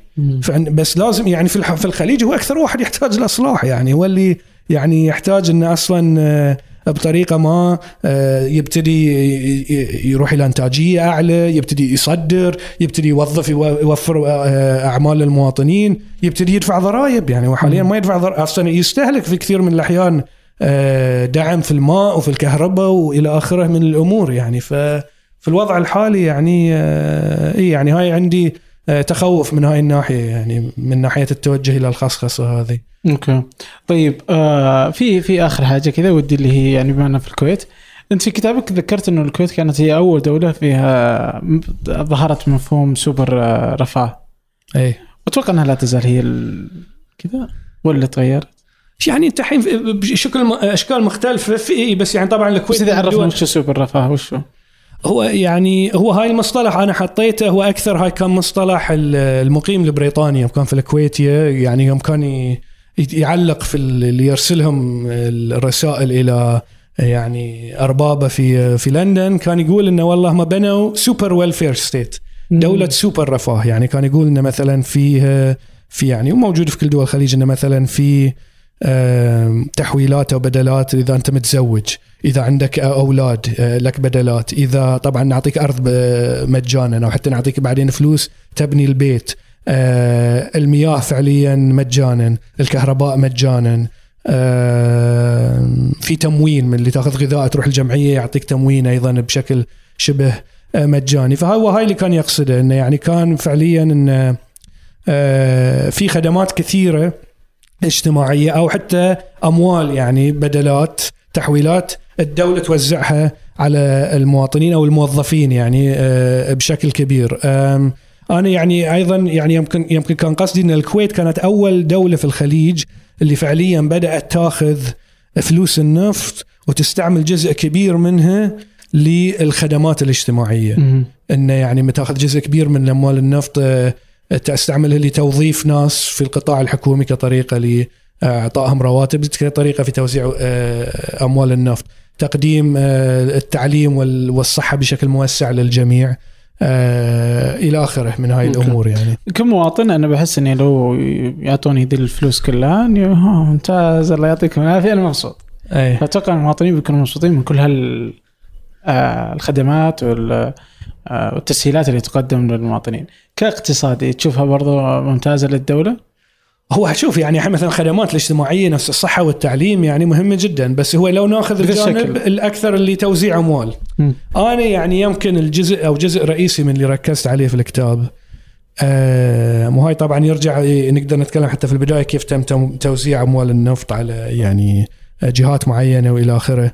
بس لازم يعني في في الخليج هو أكثر واحد يحتاج الاصلاح يعني هو اللي يعني يحتاج انه أصلا آه، بطريقة ما آه، يبتدي يروح إلى إنتاجية أعلى يبتدي يصدر يبتدي يوظف يو- يوفر آه، أعمال للمواطنين يبتدي يدفع ضرائب. يعني وحاليا ما يدفع ضرائب أصلا يستهلك في كثير من الأحيان آه، دعم في الماء وفي الكهرباء وإلى آخره من الأمور. يعني ف في الوضع الحالي يعني آه، إي يعني هاي عندي آه، تخوف من هاي الناحية يعني من ناحية التوجه إلى الخصخصة هذه. أوكي. طيب آه في في آخر حاجة كذا ودي اللي هي يعني بما في الكويت. أنت في كتابك ذكرت إنه الكويت كانت هي أول دولة فيها ظهرت مفهوم سوبر آه، رفاه. اي أتوقع إنها لا تزال هي. كذا؟ ولا تغيرت؟ يعني انت الحين بشكل أشكال مختلفة في إيه بس يعني طبعا الكويت بس إذا عرفنا وش سوبر رفاه وشو هو يعني هو هاي المصطلح أنا حطيته هو أكثر هاي كان مصطلح ال- المقيم لبريطانيا يوم كان في الكويت يعني يوم كان يعلق في ال- اللي يرسلهم الرسائل إلى يعني أربابة في في لندن كان يقول إنه والله ما بنوا super welfare state دولة سوبر رفاه يعني كان يقول إنه مثلا فيه في يعني وموجود في كل دول الخليج إنه مثلا في تحويلات أو بدلات إذا أنت متزوج. إذا عندك أولاد آه، لك بدلات إذا طبعا نعطيك أرض ب- مجانا أو حتى نعطيك بعدين فلوس تبني البيت آه، المياه فعليا مجانا الكهرباء مجانا آه، في تموين من اللي تأخذ غذاء تروح الجمعية يعطيك تموين أيضا بشكل شبه آه، مجاني. فهو هاي اللي كان يقصده إنه يعني كان فعليا إنه آه، في خدمات كثيرة اجتماعية أو حتى أموال يعني بدلات تحويلات الدولة توزعها على المواطنين أو الموظفين يعني آه، بشكل كبير أنا يعني أيضا يعني يمكن يمكن كان قصدي إن الكويت كانت أول دولة في الخليج اللي فعليا بدأت تاخذ فلوس النفط وتستعمل جزء كبير منها للخدمات الاجتماعية. انه يعني تاخذ جزء كبير من اموال النفط آه، تستعملها لتوظيف ناس في القطاع الحكومي كطريقة لاعطائهم رواتب كطريقه في توزيع آه، أموال النفط. تقديم آه، التعليم وال- والصحة بشكل موسع للجميع آه، إلى آخره من هاي. الأمور يعني. كمواطن أنا بحس إني لو يعطوني دي الفلوس كلها إني ممتاز الله يعطيكم العافية أنا مبسوط. أي. فاتوقع المواطنين بيكونوا مبسوطين من كل هال آه، الخدمات وال آه، والتسهيلات اللي تقدم للمواطنين. كاقتصادي تشوفها برضو ممتازة للدولة؟ هو شوف يعني إحنا مثلا الخدمات الاجتماعية نفس الصحة والتعليم يعني مهمة جدا بس هو لو نأخذ الجانب. الأكثر اللي توزيع أموال مم. أنا يعني يمكن الجزء أو جزء رئيسي من اللي ركزت عليه في الكتاب آه مو هاي طبعا يرجع نقدر نتكلم حتى في البداية كيف تم توزيع أموال النفط على يعني جهات معينة وإلى آخره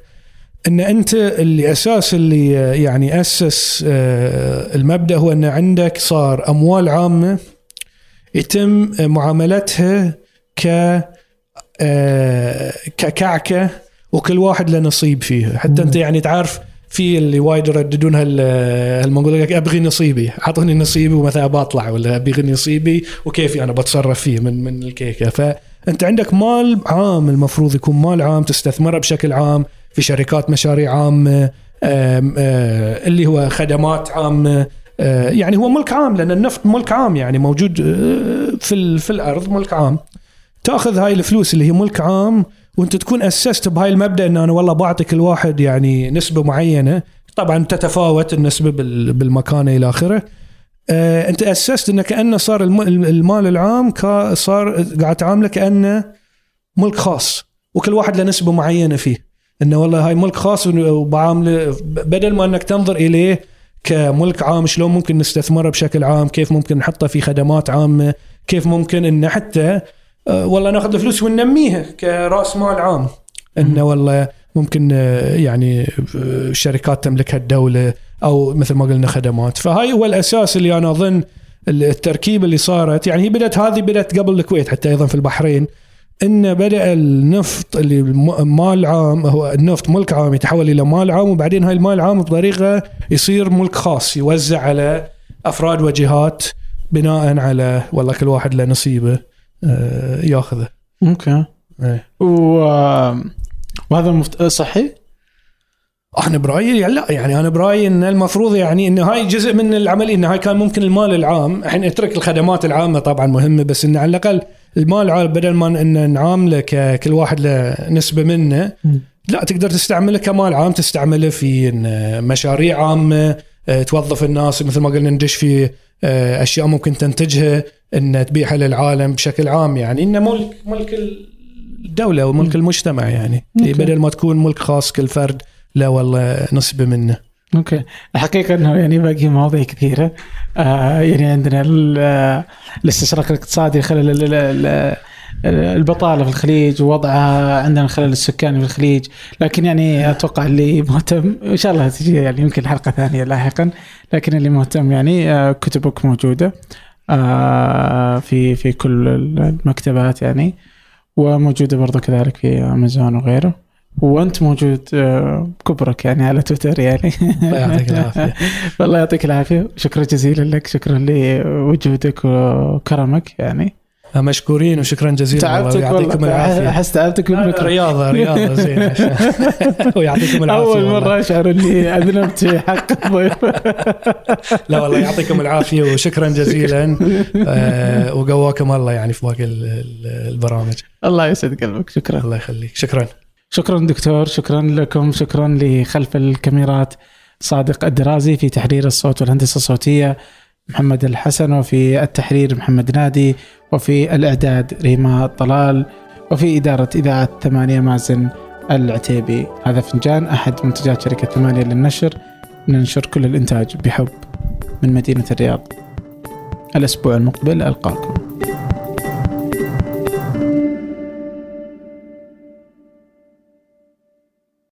إن أنت اللي أساس اللي آه، يعني أسس آه المبدأ هو إن عندك صار أموال عامة يتم معاملتها ك آه، ككعكة وكل واحد له نصيب فيها. حتى أنت يعني تعرف في اللي وايد يرددون هال هالمقولة لك أبغي نصيبي اعطوني نصيبي ومثلا بطلع ولا أبغي نصيبي وكيفي أنا بتصرف فيه من من الكيكة. فأنت عندك مال عام المفروض يكون مال عام تستثمره بشكل عام في شركات مشاريع عامة آه، اللي هو خدمات عامة يعني هو ملك عام لأن النفط ملك عام يعني موجود آه، في في الأرض ملك عام. تأخذ هاي الفلوس اللي هي ملك عام وأنت تكون أسست بهاي المبدأ ان أنا والله بعطي كل واحد يعني نسبة معينة. طبعا تتفاوت النسبة بال- بالمكانه إلى آخره. آه، أنت أسست إنه كأنه صار الم- المال العام صار قاعد تعامله كأنه ملك خاص وكل واحد له نسبة معينة فيه. إنه والله هاي ملك خاص وبعامله بدل ما إنك تنظر إليه كملك عام شلون ممكن نستثمره بشكل عام؟ كيف ممكن نحطه في خدمات عامة؟ كيف ممكن ان حتى آه، والله ناخذ الفلوس وننميها كرأس مال عام. إنه والله ممكن آه، يعني آه، شركات تملكها الدولة أو مثل ما قلنا خدمات. فهاي هو الأساس اللي أنا أظن التركيبه اللي صارت. يعني هي بدأت هذه بدأت قبل الكويت حتى أيضا في البحرين. إن بدأ النفط اللي مال عام هو النفط ملك عام يتحول إلى مال عام وبعدين هاي المال العام بطريقة يصير ملك خاص يوزع على أفراد وجهات بناء على والله كل واحد له نصيبه آه، ياخذه أوكي إيه. و... وهذا مفت... صحي؟ أنا برأيي يعني لا يعني أنا برأيي إن المفروض يعني إن هاي جزء من العملية إن هاي كان ممكن المال العام إحنا نترك الخدمات العامة طبعا مهمة بس إن على الأقل المال بدل ما إن نعامله ككل واحد له نسبة منه لا تقدر تستعمله كمال عام تستعمله في مشاريع عامة آه، توظف الناس مثل ما قلنا ندش في آه، أشياء ممكن تنتجها إن تبيعها للعالم بشكل عام يعني. انه ملك ملك الدولة وملك المجتمع يعني. أوكي. بدل ما تكون ملك خاص كل فرد لا والله نسبة منه. أوكي الحقيقة إنه يعني باقي مواضيع كثيرة. آه يعني عندنا آه، الاستشراق الاقتصادي ال- البطالة في الخليج ووضعها عندنا الخلل السكاني في الخليج. لكن يعني أتوقع اللي مهتم إن شاء الله تجي يعني يمكن حلقة ثانية لاحقا. لكن اللي مهتم يعني آه، كتبك موجودة آه في في كل المكتبات يعني وموجودة برضو كذلك في امازون وغيره. وانت موجود آه، بكبرك يعني على تويتر يعني. الله يعطيك العافية. والله يعطيك العافية. شكرا جزيلا لك شكرا لوجودك وكرمك يعني. مشكورين وشكرا جزيلا تعبتك ويعطيكم والله. العافية. أحس تعبتك لا، بالمكر رياضة رياضة زين. ويعطيكم العافية أول والله. مرة أشعر إني أذنبت في حق الضيف. لا والله يعطيكم العافية وشكرا جزيلا. آه، وقواكم الله يعني في باقي ال- ال- البرامج. الله يسعد قلبك. شكرا. الله يخليك. شكرا. شكرا دكتور شكرا لكم شكرا لخلف الكاميرات. صادق الدرازي في تحرير الصوت والهندسة الصوتية محمد الحسن وفي التحرير محمد نادي وفي الإعداد ريما طلال وفي إدارة إذاعة ثمانية مازن العتيبي. هذا فنجان أحد منتجات شركة ثمانية للنشر. ننشر كل الإنتاج بحب من مدينة الرياض. الأسبوع المقبل ألقاكم.